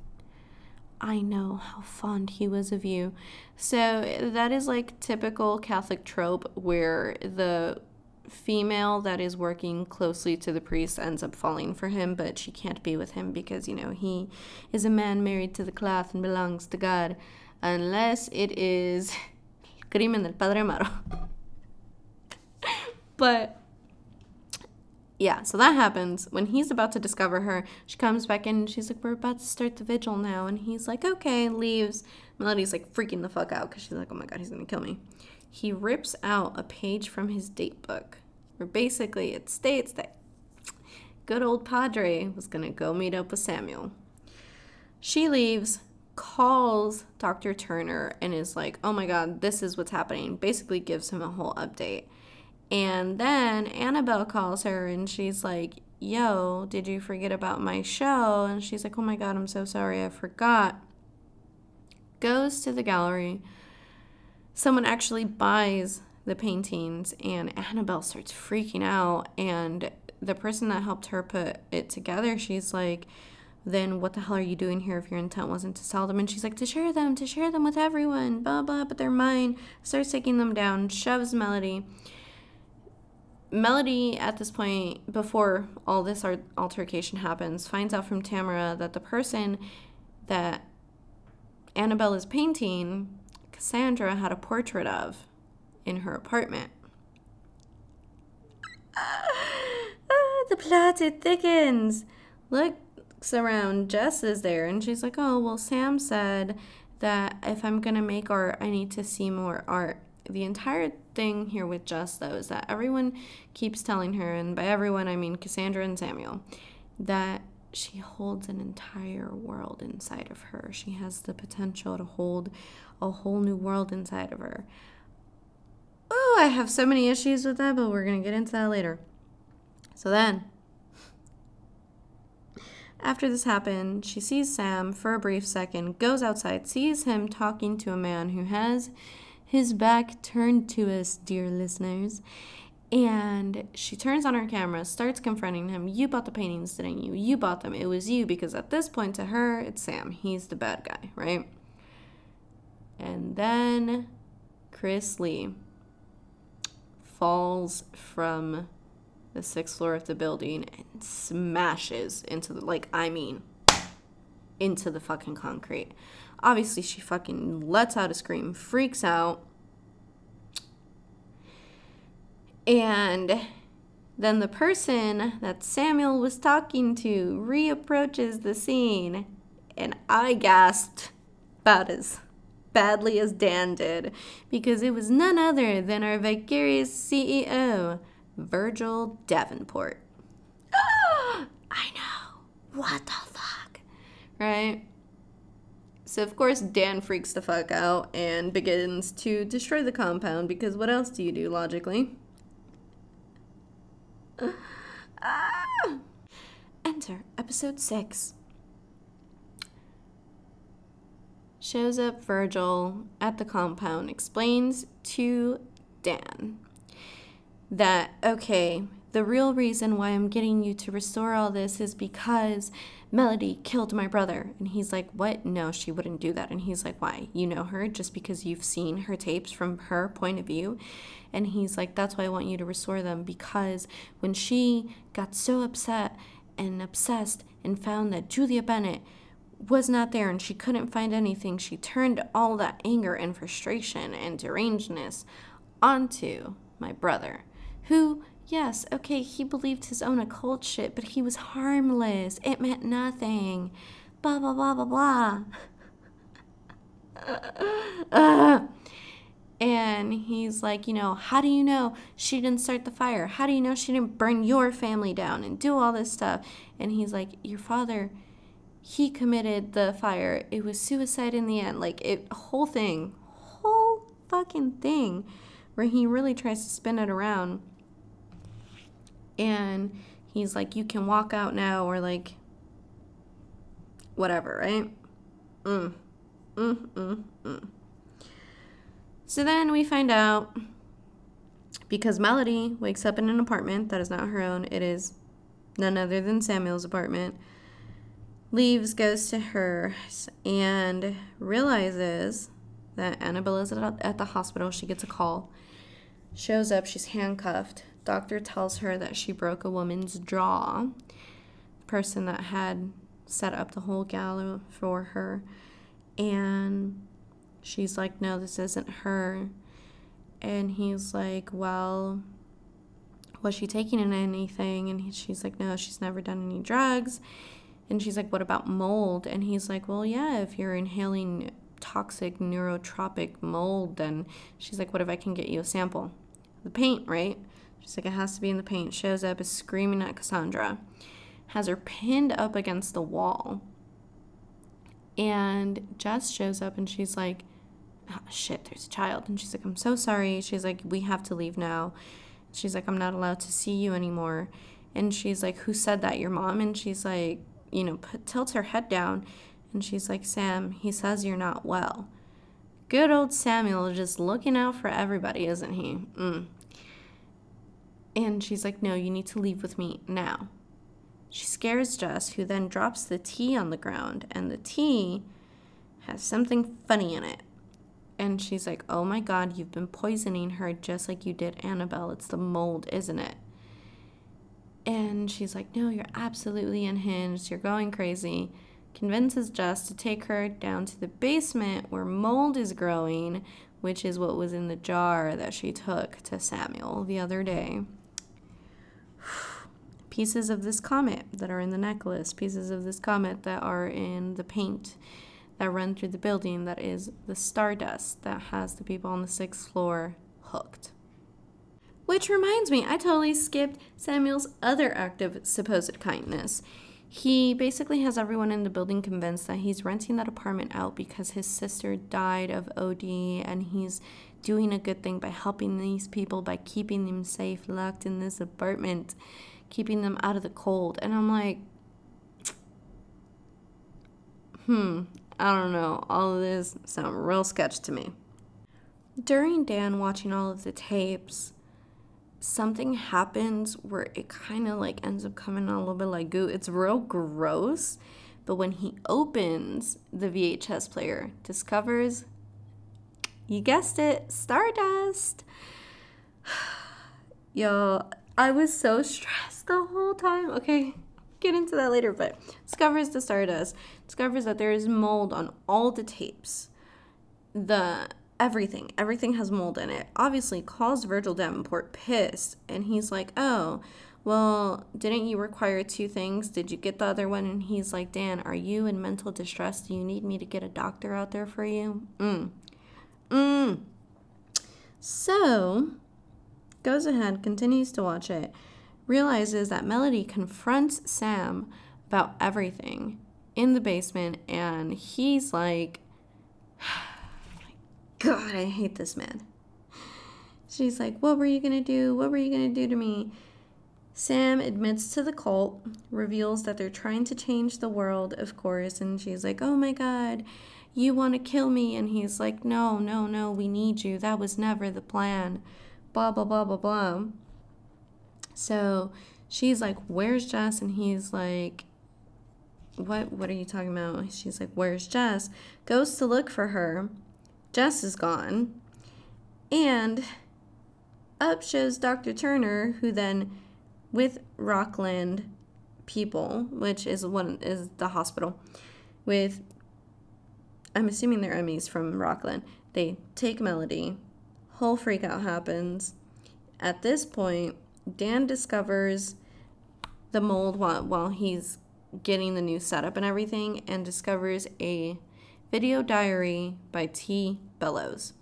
I know how fond he was of you. So that is like typical Catholic trope where the female that is working closely to the priest ends up falling for him, but she can't be with him because, you know, he is a man married to the cloth and belongs to God unless it is crimen del Padre Amaro. but yeah, so that happens. When he's about to discover her, she comes back in and she's like, We're about to start the vigil now. And he's like, Okay, leaves. Melody's like freaking the fuck out because she's like, Oh my god, he's gonna kill me. He rips out a page from his date book where basically it states that good old Padre was gonna go meet up with Samuel. She leaves calls Dr. Turner and is like, oh my God, this is what's happening. Basically, gives him a whole update. And then Annabelle calls her and she's like, yo, did you forget about my show? And she's like, oh my God, I'm so sorry, I forgot. Goes to the gallery. Someone actually buys the paintings, and Annabelle starts freaking out. And the person that helped her put it together, she's like, then what the hell are you doing here if your intent wasn't to sell them? And she's like, to share them, to share them with everyone, blah, blah, but they're mine. Starts taking them down, shoves Melody. Melody, at this point, before all this altercation happens, finds out from Tamara that the person that Annabelle is painting, Cassandra had a portrait of in her apartment. Ah, the plot, it thickens. Looks around, Jess is there, and she's like, Oh, well, Sam said that if I'm going to make art, I need to see more art the entire thing here with Jess, though, is that everyone keeps telling her, and by everyone I mean Cassandra and Samuel, that she holds an entire world inside of her. She has the potential to hold a whole new world inside of her. Oh, I have so many issues with that, but we're going to get into that later. So then, after this happened, she sees Sam for a brief second, goes outside, sees him talking to a man who has his back turned to us, dear listeners. And she turns on her camera, starts confronting him. You bought the paintings, didn't you? You bought them. It was you because at this point to her, it's Sam. He's the bad guy, right? And then Chris Lee falls from the sixth floor of the building and smashes into the, like, I mean, into the fucking concrete. Obviously, she fucking lets out a scream, freaks out. And then the person that Samuel was talking to reapproaches the scene. And I gasped about as badly as Dan did because it was none other than our vicarious CEO, Virgil Davenport. I know. What the fuck? Right? So, of course, Dan freaks the fuck out and begins to destroy the compound because what else do you do logically? Ah! Enter episode 6. Shows up Virgil at the compound, explains to Dan that, okay, the real reason why I'm getting you to restore all this is because Melody killed my brother. And he's like, What? No, she wouldn't do that. And he's like, Why? You know her just because you've seen her tapes from her point of view. And he's like, That's why I want you to restore them because when she got so upset and obsessed and found that Julia Bennett was not there and she couldn't find anything, she turned all that anger and frustration and derangedness onto my brother, who Yes, okay, he believed his own occult shit, but he was harmless. It meant nothing. Blah, blah, blah, blah, blah. uh. And he's like, you know, how do you know she didn't start the fire? How do you know she didn't burn your family down and do all this stuff? And he's like, your father, he committed the fire. It was suicide in the end. Like, it, whole thing, whole fucking thing, where he really tries to spin it around and he's like, you can walk out now, or like, whatever, right? Mm. Mm, mm, mm. So then we find out because Melody wakes up in an apartment that is not her own, it is none other than Samuel's apartment. Leaves, goes to hers, and realizes that Annabelle is at the hospital. She gets a call, shows up, she's handcuffed doctor tells her that she broke a woman's jaw. The person that had set up the whole gala for her. And she's like, No, this isn't her. And he's like, Well, was she taking in anything? And she's like, No, she's never done any drugs. And she's like, What about mold? And he's like, Well, yeah, if you're inhaling toxic neurotropic mold, then she's like, What if I can get you a sample? The paint, right? She's like, it has to be in the paint. Shows up, is screaming at Cassandra. Has her pinned up against the wall. And Jess shows up and she's like, oh, shit, there's a child. And she's like, I'm so sorry. She's like, we have to leave now. She's like, I'm not allowed to see you anymore. And she's like, who said that? Your mom? And she's like, you know, put, tilts her head down. And she's like, Sam, he says you're not well. Good old Samuel just looking out for everybody, isn't he? Mm. And she's like, No, you need to leave with me now. She scares Jess, who then drops the tea on the ground, and the tea has something funny in it. And she's like, Oh my god, you've been poisoning her just like you did Annabelle. It's the mold, isn't it? And she's like, No, you're absolutely unhinged. You're going crazy. Convinces Jess to take her down to the basement where mold is growing, which is what was in the jar that she took to Samuel the other day. Pieces of this comet that are in the necklace, pieces of this comet that are in the paint that run through the building that is the stardust that has the people on the sixth floor hooked. Which reminds me, I totally skipped Samuel's other act of supposed kindness. He basically has everyone in the building convinced that he's renting that apartment out because his sister died of OD and he's doing a good thing by helping these people by keeping them safe locked in this apartment, keeping them out of the cold. And I'm like, hmm, I don't know. All of this sounds real sketch to me. During Dan watching all of the tapes, something happens where it kind of like ends up coming out a little bit like goo. It's real gross, but when he opens the VHS player, discovers you guessed it, Stardust. Yo, I was so stressed the whole time. Okay, get into that later, but discovers the Stardust, discovers that there is mold on all the tapes. The everything, everything has mold in it. Obviously, calls Virgil Davenport pissed, and he's like, "Oh, well, didn't you require two things? Did you get the other one?" And he's like, "Dan, are you in mental distress? Do you need me to get a doctor out there for you?" Mm. Mm. So, goes ahead, continues to watch it realizes that Melody confronts Sam about everything in the basement, and he's like, oh God, I hate this man. She's like, What were you gonna do? What were you gonna do to me? Sam admits to the cult, reveals that they're trying to change the world, of course, and she's like, Oh my God, you want to kill me? And he's like, No, no, no, we need you. That was never the plan. Blah, blah, blah, blah, blah. So she's like, Where's Jess? And he's like, What what are you talking about? She's like, Where's Jess? Goes to look for her. Jess is gone. And up shows Dr. Turner, who then with Rockland people, which is one is the hospital, with I'm assuming they're EMTs from Rockland. They take Melody. Whole freakout happens. At this point, Dan discovers the mold while, while he's getting the new setup and everything and discovers a video diary by T. Bellows.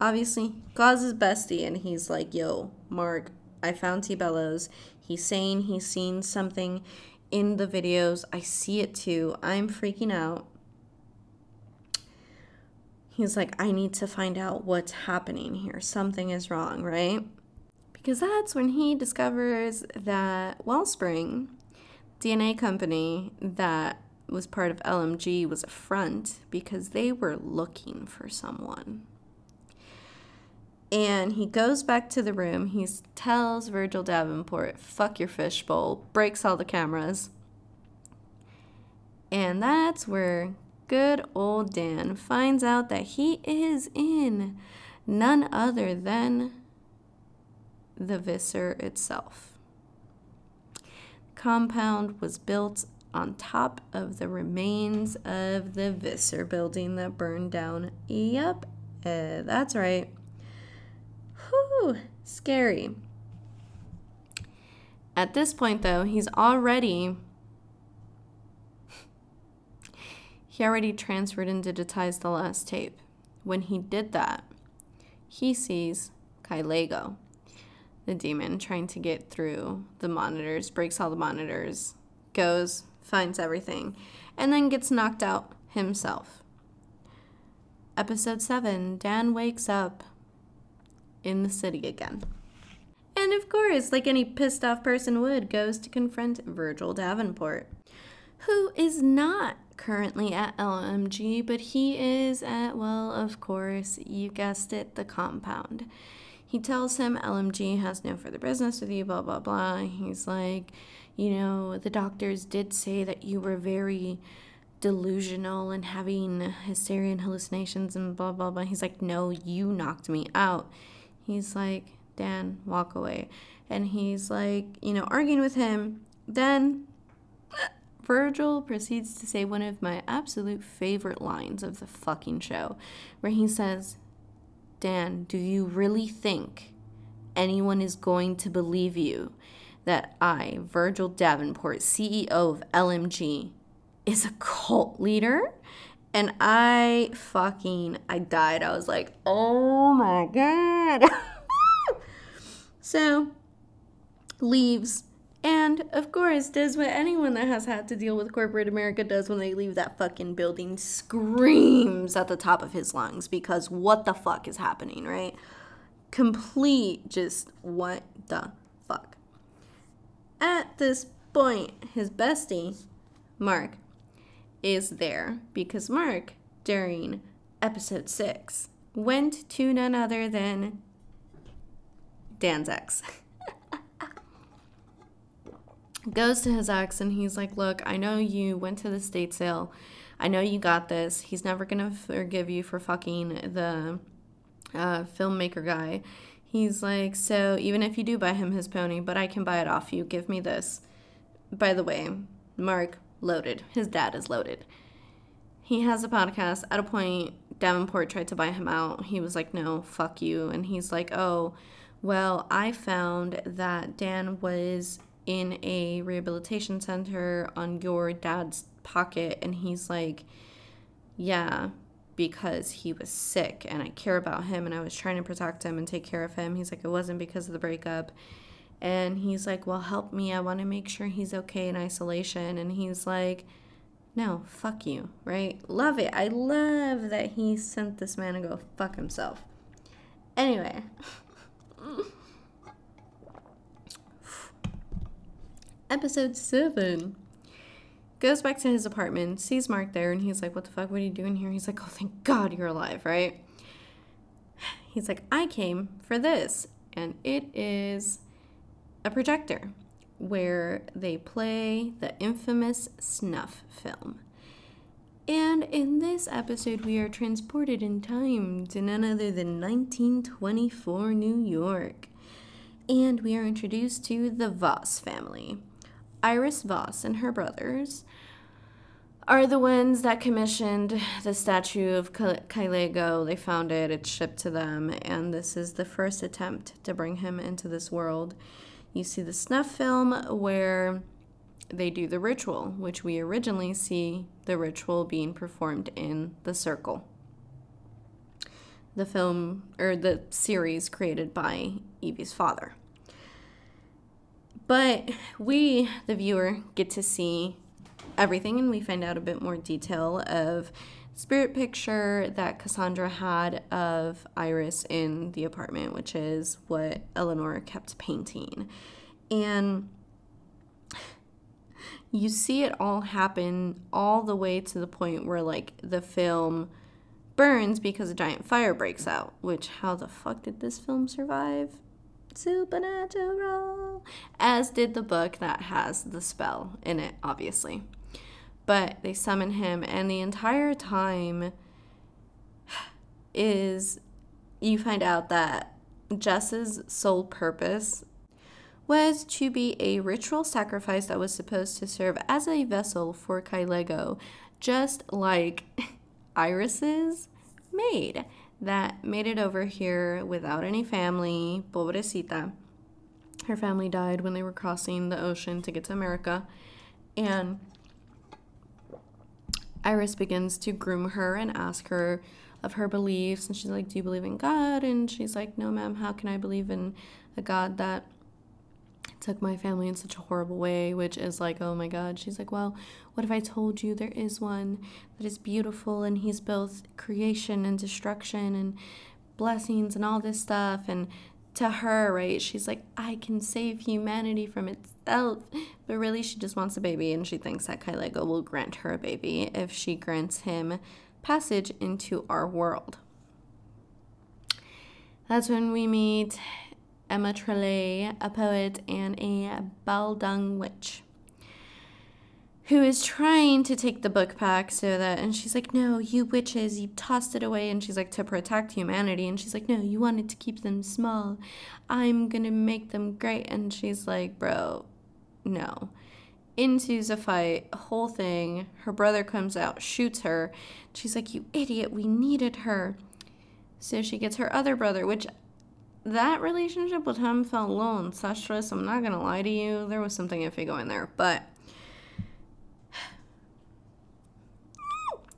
Obviously, calls his bestie and he's like, Yo, Mark, I found T. Bellows. He's saying he's seen something in the videos. I see it too. I'm freaking out. He's like, I need to find out what's happening here. Something is wrong, right? because that's when he discovers that Wellspring DNA company that was part of LMG was a front because they were looking for someone. And he goes back to the room. He tells Virgil Davenport, fuck your fishbowl, breaks all the cameras. And that's where good old Dan finds out that he is in none other than the Visser itself. Compound was built on top of the remains of the Visser building that burned down. Yep, uh, that's right. Whew, scary. At this point, though, he's already. He already transferred and digitized the last tape. When he did that, he sees Kaelego the demon trying to get through the monitors, breaks all the monitors, goes, finds everything, and then gets knocked out himself. Episode 7 Dan wakes up in the city again. And of course, like any pissed off person would, goes to confront Virgil Davenport, who is not currently at LMG, but he is at, well, of course, you guessed it, the compound. He tells him LMG has no further business with you, blah, blah, blah. He's like, you know, the doctors did say that you were very delusional and having hysteria and hallucinations and blah, blah, blah. He's like, no, you knocked me out. He's like, Dan, walk away. And he's like, you know, arguing with him. Then Virgil proceeds to say one of my absolute favorite lines of the fucking show, where he says, Dan, do you really think anyone is going to believe you that I, Virgil Davenport, CEO of LMG, is a cult leader? And I fucking, I died. I was like, oh my God. so, leaves. And of course, does what anyone that has had to deal with corporate America does when they leave that fucking building screams at the top of his lungs because what the fuck is happening, right? Complete just what the fuck. At this point, his bestie, Mark, is there because Mark, during episode six, went to none other than Dan's ex. Goes to his ex and he's like, Look, I know you went to the state sale. I know you got this. He's never going to forgive you for fucking the uh, filmmaker guy. He's like, So even if you do buy him his pony, but I can buy it off you, give me this. By the way, Mark loaded. His dad is loaded. He has a podcast. At a point, Davenport tried to buy him out. He was like, no, fuck you. And he's like, oh, well, I found that Dan was in a rehabilitation center on your dad's pocket. And he's like, yeah, because he was sick and I care about him and I was trying to protect him and take care of him. He's like, it wasn't because of the breakup. And he's like, Well, help me. I want to make sure he's okay in isolation. And he's like, No, fuck you, right? Love it. I love that he sent this man to go fuck himself. Anyway. Episode 7 goes back to his apartment, sees Mark there, and he's like, What the fuck? What are you doing here? He's like, Oh, thank God you're alive, right? He's like, I came for this. And it is a projector where they play the infamous snuff film. And in this episode, we are transported in time to none other than 1924 New York. And we are introduced to the Voss family. Iris Voss and her brothers are the ones that commissioned the statue of Kaelego. They found it, it's shipped to them, and this is the first attempt to bring him into this world. You see the snuff film where they do the ritual, which we originally see the ritual being performed in the circle. The film or the series created by Evie's father. But we, the viewer, get to see everything and we find out a bit more detail of spirit picture that Cassandra had of Iris in the apartment, which is what Eleanor kept painting. And you see it all happen all the way to the point where, like, the film burns because a giant fire breaks out. Which, how the fuck did this film survive? Supernatural. As did the book that has the spell in it, obviously. But they summon him, and the entire time is you find out that Jess's sole purpose was to be a ritual sacrifice that was supposed to serve as a vessel for Kaelego, just like Iris's maid that made it over here without any family, pobrecita. Her family died when they were crossing the ocean to get to America. And Iris begins to groom her and ask her of her beliefs. And she's like, Do you believe in God? And she's like, No, ma'am, how can I believe in a God that took my family in such a horrible way? Which is like, Oh my God. She's like, Well, what if I told you there is one that is beautiful and he's both creation and destruction and blessings and all this stuff? And to her, right, she's like, I can save humanity from itself. But really, she just wants a baby, and she thinks that Kaelego will grant her a baby if she grants him passage into our world. That's when we meet Emma Trelay, a poet and a Baldung witch. who is trying to take the book back so that and she's like no you witches you tossed it away and she's like to protect humanity and she's like no you wanted to keep them small. I'm gonna make them great and she's like bro no. Ensues a fight whole thing her brother comes out shoots her. She's like you idiot we needed her. So she gets her other brother which that relationship with him felt a little incestuous i'm not gonna lie to you there was something iffy going there but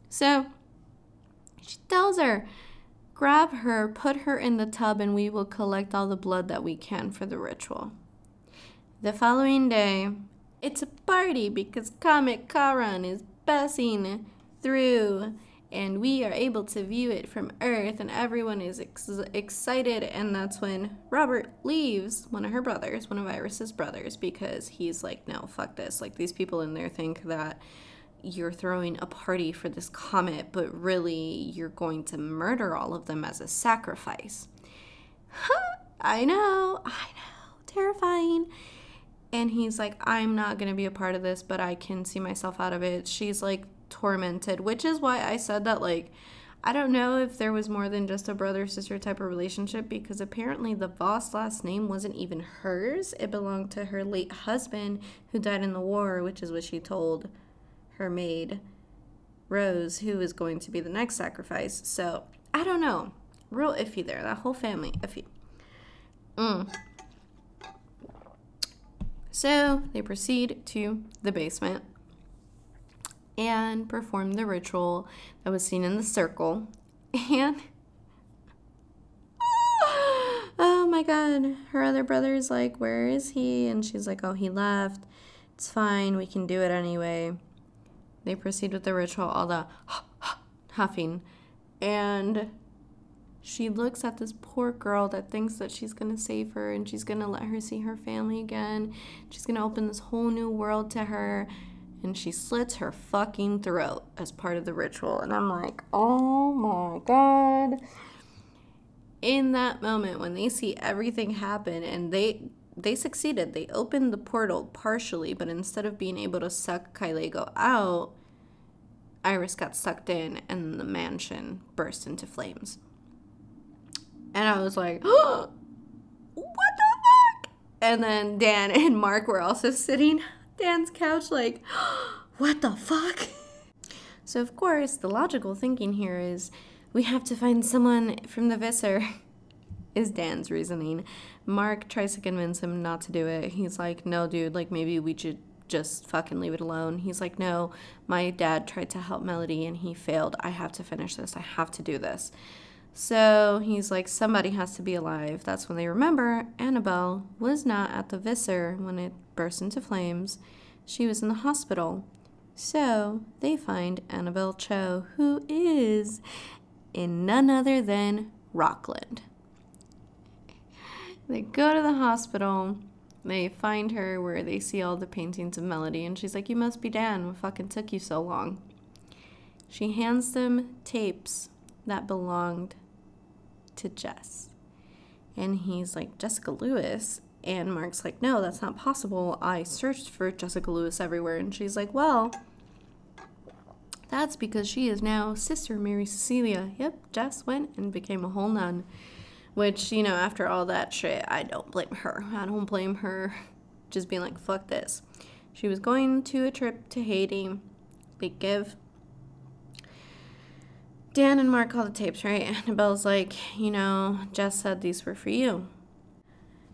So she tells her, grab her, put her in the tub, and we will collect all the blood that we can for the ritual. The following day, it's a party because Comet Charon is passing through and we are able to view it from Earth, and everyone is ex- excited. And that's when Robert leaves one of her brothers, one of Iris's brothers, because he's like, no, fuck this. Like, these people in there think that you're throwing a party for this comet, but really you're going to murder all of them as a sacrifice. I know, I know, terrifying. And he's like, I'm not going to be a part of this, but I can see myself out of it. She's like tormented, which is why I said that, like, I don't know if there was more than just a brother sister type of relationship because apparently the Voss last name wasn't even hers. It belonged to her late husband who died in the war, which is what she told her maid, Rose, who is going to be the next sacrifice. So I don't know. Real iffy there. That whole family, iffy. Mm. So they proceed to the basement and perform the ritual that was seen in the circle. And oh my god, her other brother's like, Where is he? And she's like, Oh, he left. It's fine, we can do it anyway. They proceed with the ritual, all the huffing. And she looks at this poor girl that thinks that she's going to save her and she's going to let her see her family again. She's going to open this whole new world to her. And she slits her fucking throat as part of the ritual. And I'm like, oh my God. In that moment, when they see everything happen and they they succeeded. They opened the portal partially, but instead of being able to suck Kaelego out, Iris got sucked in and the mansion burst into flames. And I was like, oh, what the fuck? And then Dan and Mark were also sitting Dan's couch, like, what the fuck? So, of course, the logical thinking here is we have to find someone from the Visser, is Dan's reasoning. Mark tries to convince him not to do it. He's like, no, dude, like maybe we should just fucking leave it alone. He's like, no, my dad tried to help Melody and he failed. I have to finish this. I have to do this. So he's like, somebody has to be alive. That's when they remember Annabelle was not at the Visser when it burst into flames. She was in the hospital. So they find Annabelle Cho, who is in none other than Rockland. They go to the hospital. They find her where they see all the paintings of Melody, and she's like, You must be Dan. What fucking took you so long? She hands them tapes that belonged to Jess. And he's like, Jessica Lewis. And Mark's like, No, that's not possible. I searched for Jessica Lewis everywhere. And she's like, Well, that's because she is now Sister Mary Cecilia. Yep, Jess went and became a whole nun. Which, you know, after all that shit, I don't blame her. I don't blame her just being like, fuck this. She was going to a trip to Haiti. They give Dan and Mark all the tapes, right? Annabelle's like, you know, Jess said these were for you.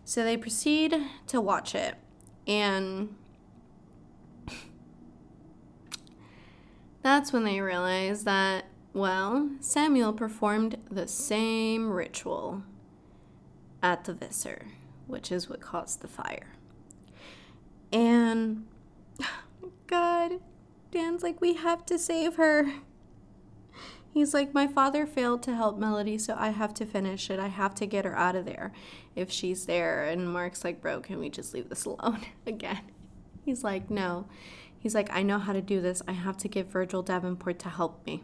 So they proceed to watch it. And that's when they realize that, well, Samuel performed the same ritual at the Visser, which is what caused the fire. And God, Dan's like, we have to save her. He's like, my father failed to help Melody, so I have to finish it. I have to get her out of there if she's there. And Mark's like, bro, can we just leave this alone again? He's like, no. He's like, I know how to do this. I have to get Virgil Davenport to help me.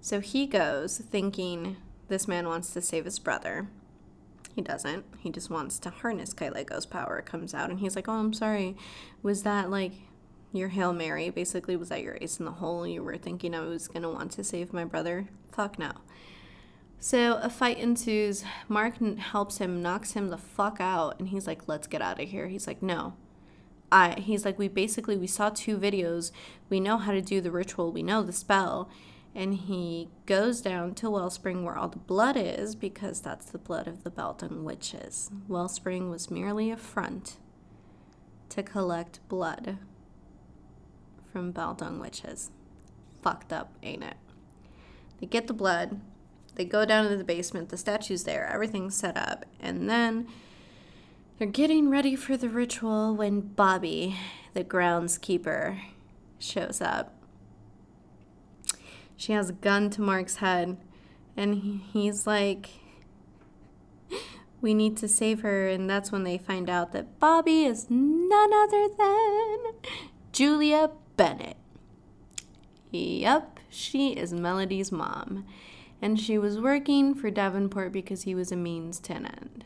So he goes thinking this man wants to save his brother. He doesn't. He just wants to harness Kaelego's power. Comes out and he's like, Oh, I'm sorry. Was that like your Hail Mary basically was that your ace in the hole. You were thinking I was going to want to save my brother. Fuck no. So a fight ensues. Mark helps him, knocks him the fuck out, and he's like, "Let's get out of here." He's like, "No." I he's like, "We basically we saw two videos. We know how to do the ritual. We know the spell." And he goes down to Wellspring where all the blood is because that's the blood of the Baldung witches. Wellspring was merely a front to collect blood from Baldung witches. Fucked up, ain't it? They get the blood they go down to the basement, the statue's there, everything's set up, and then they're getting ready for the ritual when Bobby, the groundskeeper, shows up. She has a gun to Mark's head, and he's like, We need to save her. And that's when they find out that Bobby is none other than Julia Bennett. Yep, she is Melody's mom and she was working for Davenport because he was a means to an end.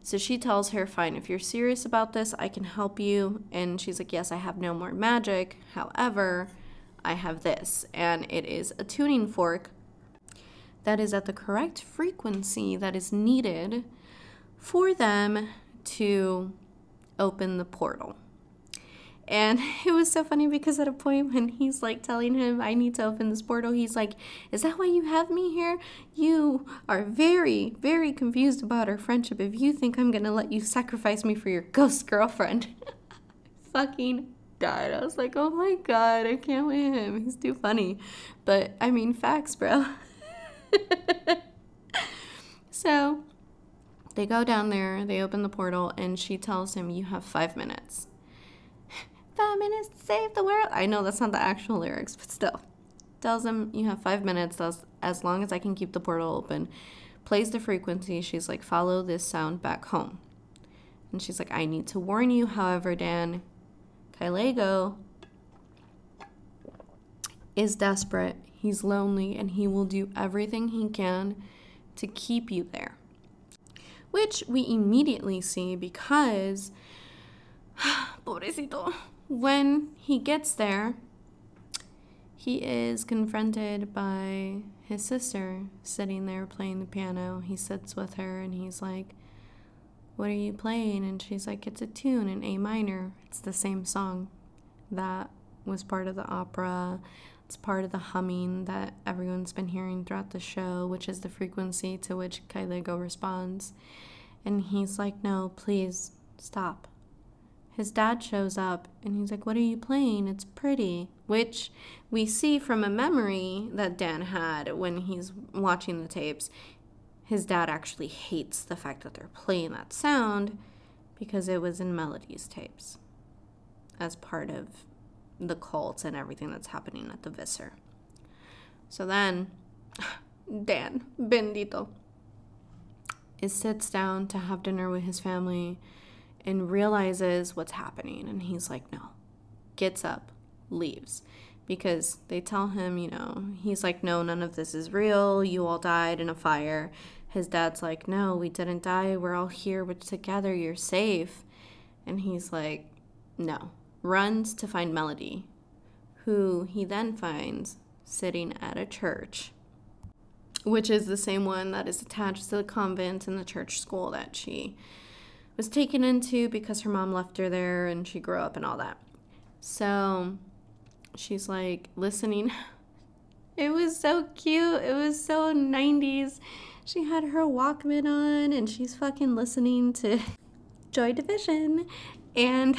So she tells her, Fine, if you're serious about this, I can help you. And she's like, Yes, I have no more magic. However, I have this, and it is a tuning fork that is at the correct frequency that is needed for them to open the portal. And it was so funny because at a point when he's like telling him, I need to open this portal, he's like, Is that why you have me here? You are very, very confused about our friendship if you think I'm gonna let you sacrifice me for your ghost girlfriend. Fucking died. I was like, Oh my god, I can't wait him. He's too funny. But I mean, facts, bro. so they go down there, they open the portal, and she tells him, You have five minutes five minutes to save the world. I know that's not the actual lyrics, but still. Tells him you have five minutes as, as long as I can keep the portal open. Plays the frequency. She's like, follow this sound back home. And she's like, I need to warn you, however, Dan, Kaelego is desperate. He's lonely and he will do everything he can to keep you there. Which we immediately see because, pobrecito, when he gets there, he is confronted by his sister sitting there playing the piano. He sits with her and he's like, What are you playing? And she's like, It's a tune in A minor. It's the same song that was part of the opera. It's part of the humming that everyone's been hearing throughout the show, which is the frequency to which Kaelego responds. And he's like, No, please stop his dad shows up and he's like, What are you playing? It's pretty. Which we see from a memory that Dan had when he's watching the tapes. His dad actually hates the fact that they're playing that sound because it was in Melody's tapes as part of the cult and everything that's happening at the Visser. So then, Dan, bendito, is sits down to have dinner with his family and realizes what's happening. And he's like, no, gets up, leaves. Because they tell him, you know, he's like, no, none of this is real. You all died in a fire. His dad's like, no, we didn't die. We're all here. We're together. You're safe. And he's like, no. Runs to find Melody, who he then finds sitting at a church, which is the same one that is attached to the convent and the church school that she was taken into because her mom left her there and she grew up and all that. So she's like listening. It was so cute. It was so 90s. She had her Walkman on and she's fucking listening to Joy Division. And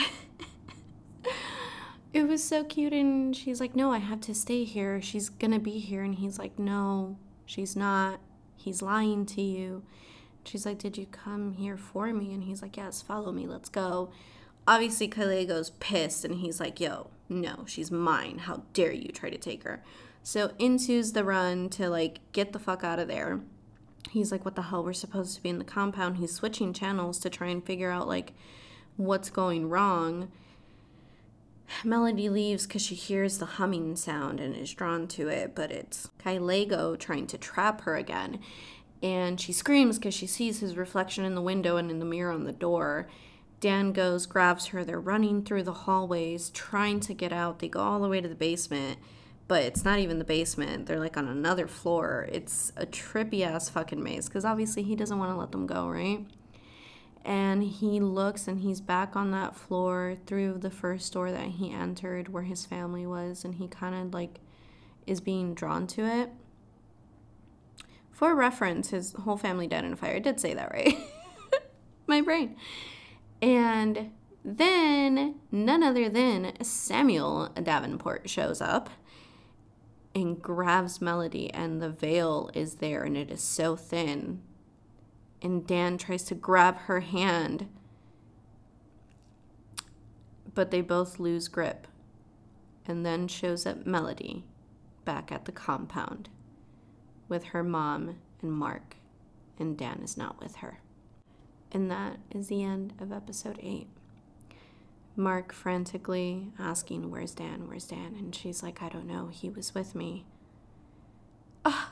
it was so cute. And she's like, No, I have to stay here. She's gonna be here. And he's like, No, she's not. He's lying to you. She's like, Did you come here for me? And he's like, Yes, follow me, let's go. Obviously, Kaelego's pissed and he's like, Yo, no, she's mine. How dare you try to take her? So ensues the run to like get the fuck out of there. He's like, What the hell? We're supposed to be in the compound. He's switching channels to try and figure out like what's going wrong. Melody leaves because she hears the humming sound and is drawn to it, but it's Kaelego trying to trap her again and she screams because she sees his reflection in the window and in the mirror on the door Dan goes, grabs her. They're running through the hallways, trying to get out. They go all the way to the basement, but it's not even the basement. They're like on another floor. It's a trippy ass fucking maze because obviously he doesn't want to let them go, right? And he looks and he's back on that floor through the first door that he entered where his family was, and he kind of like is being drawn to it. For reference, his whole family died in a fire. I did say that, right? My brain. And then none other than Samuel Davenport shows up and grabs Melody, and the veil is there, and it is so thin. And Dan tries to grab her hand, but they both lose grip. And then shows up Melody back at the compound with her mom and Mark, and Dan is not with her. And that is the end of episode 8. Mark frantically asking, Where's Dan? Where's Dan? And she's like, I don't know. He was with me. Ah,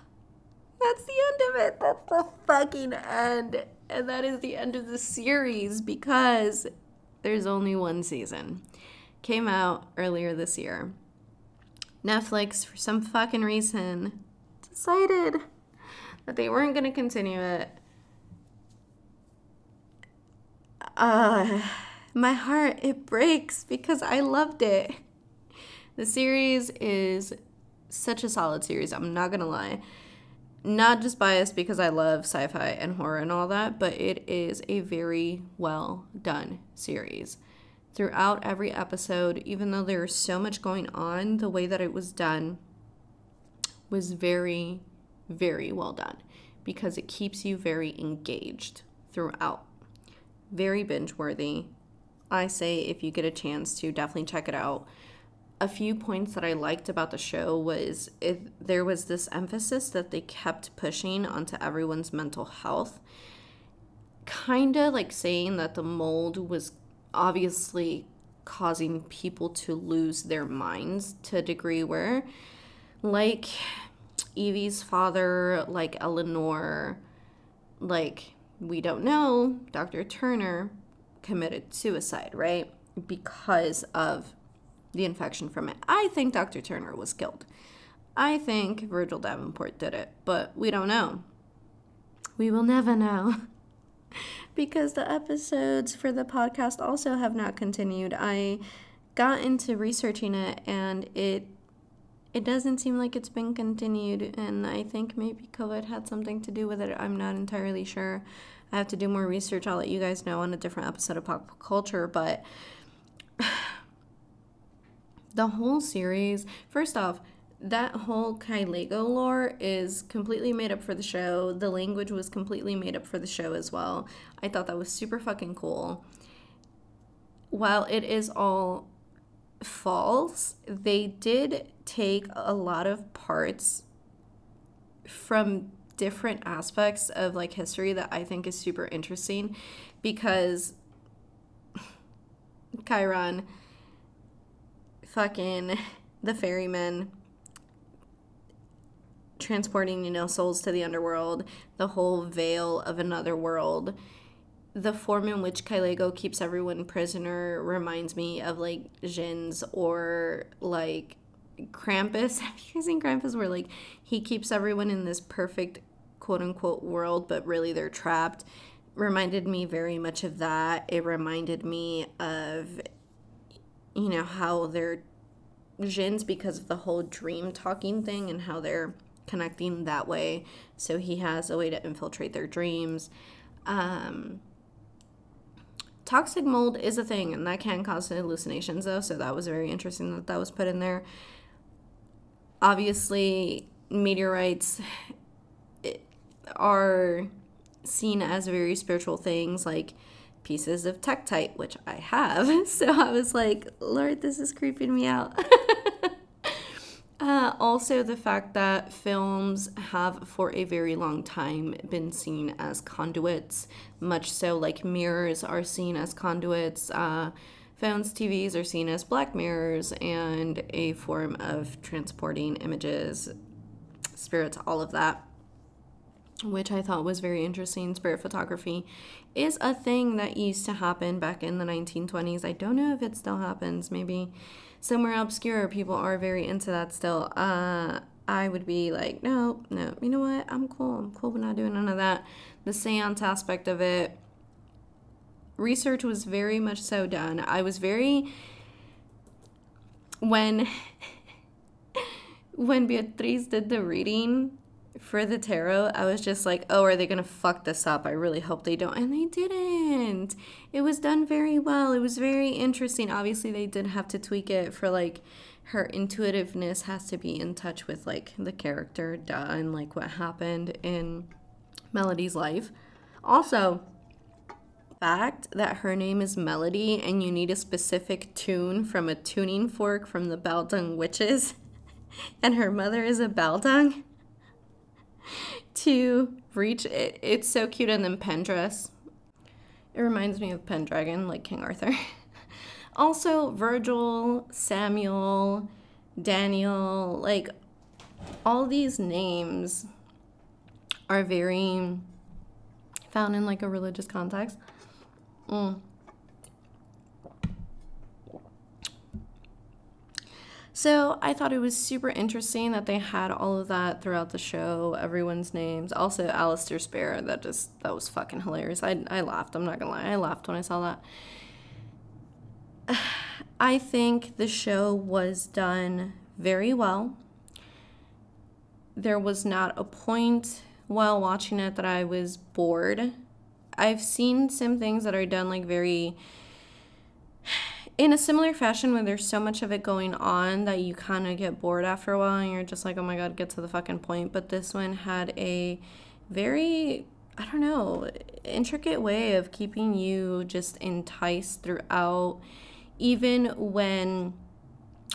that's the end of it. That's the fucking end. And that is the end of the series because there's only one season. Came out earlier this year. Netflix, for some fucking reason, decided that they weren't going to continue it. Uh, my heart, it breaks because I loved it. The series is such a solid series, I'm not going to lie. Not just biased because I love sci fi and horror and all that, but it is a very well done series. Throughout every episode, even though there is so much going on, the way that it was done was very, very well done because it keeps you very engaged throughout. Very binge worthy. I say if you get a chance to definitely check it out. A few points that I liked about the show was if there was this emphasis that they kept pushing onto everyone's mental health. Kind of like saying that the mold was obviously causing people to lose their minds to a degree where, like, Evie's father, like Eleanor, like we don't know, Dr. Turner committed suicide, right? Because of the infection from it. I think Dr. Turner was killed. I think Virgil Davenport did it, but we don't know. We will never know. because the episodes for the podcast also have not continued. I got into researching it and it it doesn't seem like it's been continued, and I think maybe COVID had something to do with it. I'm not entirely sure. I have to do more research. I'll let you guys know on a different episode of Pop Culture, but the whole series, first off, that whole Kaelego lore is completely made up for the show. The language was completely made up for the show as well. I thought that was super fucking cool. While it is all false, they did take a lot of parts from different aspects of like history that I think is super interesting because Chiron, fucking the ferryman, transporting, you know, souls to the underworld, the whole veil of another world the form in which Kaelego keeps everyone prisoner reminds me of like Djinns or like Krampus. Have you seen Krampus where like he keeps everyone in this perfect quote unquote world, but really they're trapped? Reminded me very much of that. It reminded me of you know how they're Djinns because of the whole dream talking thing and how they're connecting that way. So he has a way to infiltrate their dreams. Um, toxic mold is a thing and that can cause hallucinations though so that was very interesting that that was put in there. Obviously meteorites are seen as very spiritual things like pieces of tektite which i have. So i was like lord this is creeping me out Uh, also, the fact that films have for a very long time been seen as conduits, much so like mirrors are seen as conduits. Uh, phones, TVs are seen as black mirrors and a form of transporting images, spirits, all of that. which I thought was very interesting. Spirit photography is a thing that used to happen back in the 1920s. I don't know if it still happens. Maybe somewhere obscure people are very into that still. Uh, I would be like, no, no, you know what? I'm cool. I'm cool with not doing none of that. The seance aspect of it, research was very much so done. I was very, when, when Beatriz did the reading, for the tarot, I was just like, oh, are they going to fuck this up? I really hope they don't. And they didn't. It was done very well. It was very interesting. Obviously, they did have to tweak it for like her intuitiveness has to be in touch with like the character, duh, and like what happened in Melody's life. Also, fact that her name is Melody and you need a specific tune from a tuning fork from the Baldung Witches, and her mother is a Baldung to reach it. It's so cute. And then Pendress. It reminds me of Pendragon, like King Arthur. also, Virgil, Samuel, Daniel, like all these names are very found in like a religious context. Mm. So I thought it was super interesting that they had all of that throughout the show, everyone's names. Also, Alistair Spare, that just, that was fucking hilarious. I, I laughed, I'm not gonna lie. I laughed when I saw that. I think the show was done very well. There was not a point while watching it that I was bored. I've seen some things that are done like very in a similar fashion when there's so much of it going on that you kind of get bored after a while and you're just like, oh my god, get to the fucking point. But this one had a very, I don't know, intricate way of keeping you just enticed throughout, even when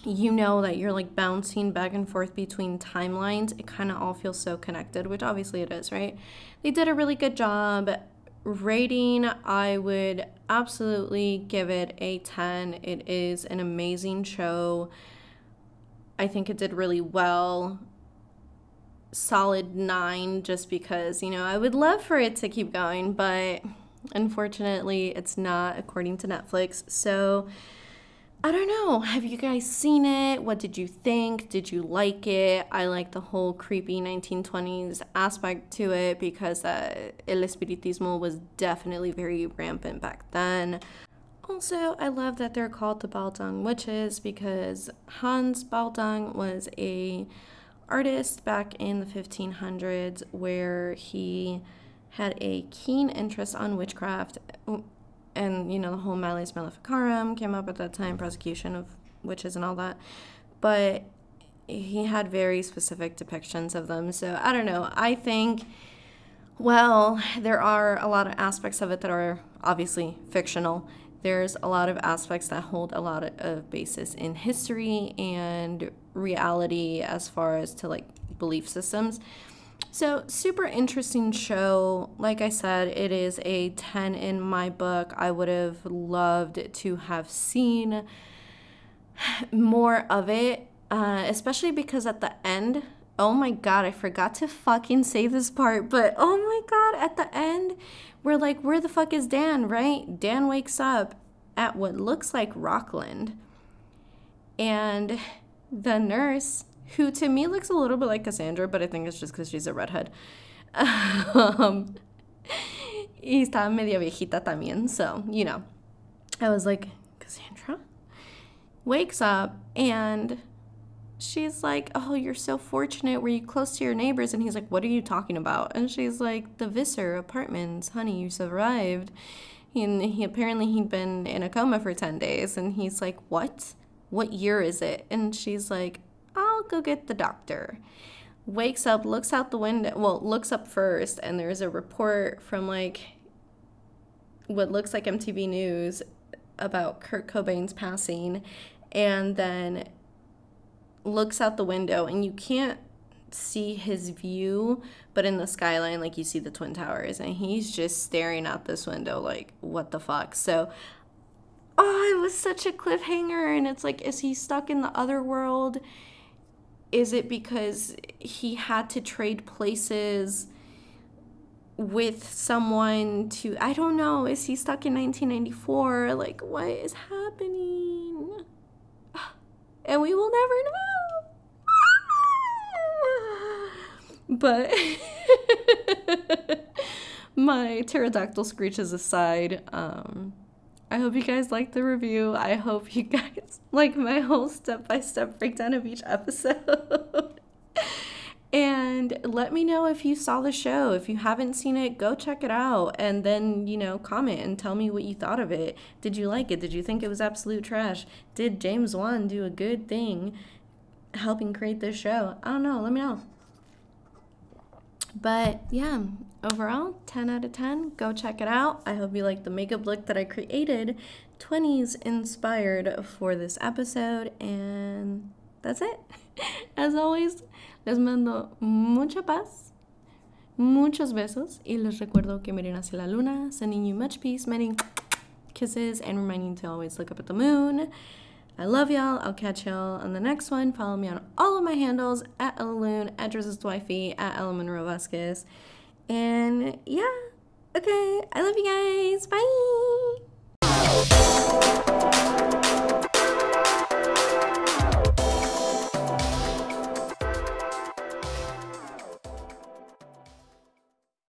you know that you're like bouncing back and forth between timelines, it kind of all feels so connected, which obviously it is, right? They did a really good job rating, I would absolutely give it a 10. It is an amazing show. I think it did really well. Solid 9 just because, you know, I would love for it to keep going, but unfortunately, it's not according to Netflix. So, I don't know. Have you guys seen it? What did you think? Did you like it? I like the whole creepy 1920s aspect to it because uh, El Espiritismo was definitely very rampant back then. Also, I love that they're called the Baldung Witches because Hans Baldung was a artist back in the 1500s where he had a keen interest on witchcraft and you know the whole Malleus Maleficarum came up at that time, prosecution of witches and all that. But he had very specific depictions of them. So I don't know. I think, well, there are a lot of aspects of it that are obviously fictional. There's a lot of aspects that hold a lot of basis in history and reality as far as to like belief systems. So, super interesting show. Like I said, it is a 10 in my book. I would have loved to have seen more of it, uh, especially because at the end, oh my god, I forgot to fucking say this part, but oh my god, at the end, we're like, where the fuck is Dan, right? Dan wakes up at what looks like Rockland. And the nurse who to me looks a little bit like Cassandra, but I think it's just because she's a redhead. Um, y estaba media viejita también, so, you know. I was like, Cassandra? Wakes up and she's like, Oh, you're so fortunate. Were you close to your neighbors? And he's like, What are you talking about? And she's like, The Visser apartments. Honey, you survived. And he apparently he'd been in a coma for 10 days. And he's like, What? What year is it? And she's like, I'll go get the doctor. Wakes up, looks out the window, well, looks up first, and there's a report from like what looks like MTV News about Kurt Cobain's passing, and then looks out the window, and you can't see his view, but in the skyline, like you see the Twin Towers, and he's just staring out this window, like, what the fuck? So, oh, it was such a cliffhanger, and it's like, is he stuck in the other world? Is it because he had to trade places with someone to I don't know, is he stuck in 1994? Like what is happening? And we will never know. but my pterodactyl screeches aside, um I hope you guys like the review. I hope you guys like my whole step by step breakdown of each episode. and let me know if you saw the show. If you haven't seen it, go check it out and then, you know, comment and tell me what you thought of it. Did you like it? Did you think it was absolute trash? Did James Wan do a good thing helping create this show? I don't know. Let me know. But yeah, overall, 10 out of 10. Go check it out. I hope you like the makeup look that I created, 20s inspired for this episode. And that's it. As always, les mando mucha paz, muchos besos, y les recuerdo que miren hacia la luna, sending you much peace, many kisses, and reminding you to always look up at the moon. I love y'all. I'll catch y'all on the next one. Follow me on all of my handles at Ella Loon, at Dresses Wifey, at Ella Monroe Vasquez. And yeah, okay. I love you guys. Bye.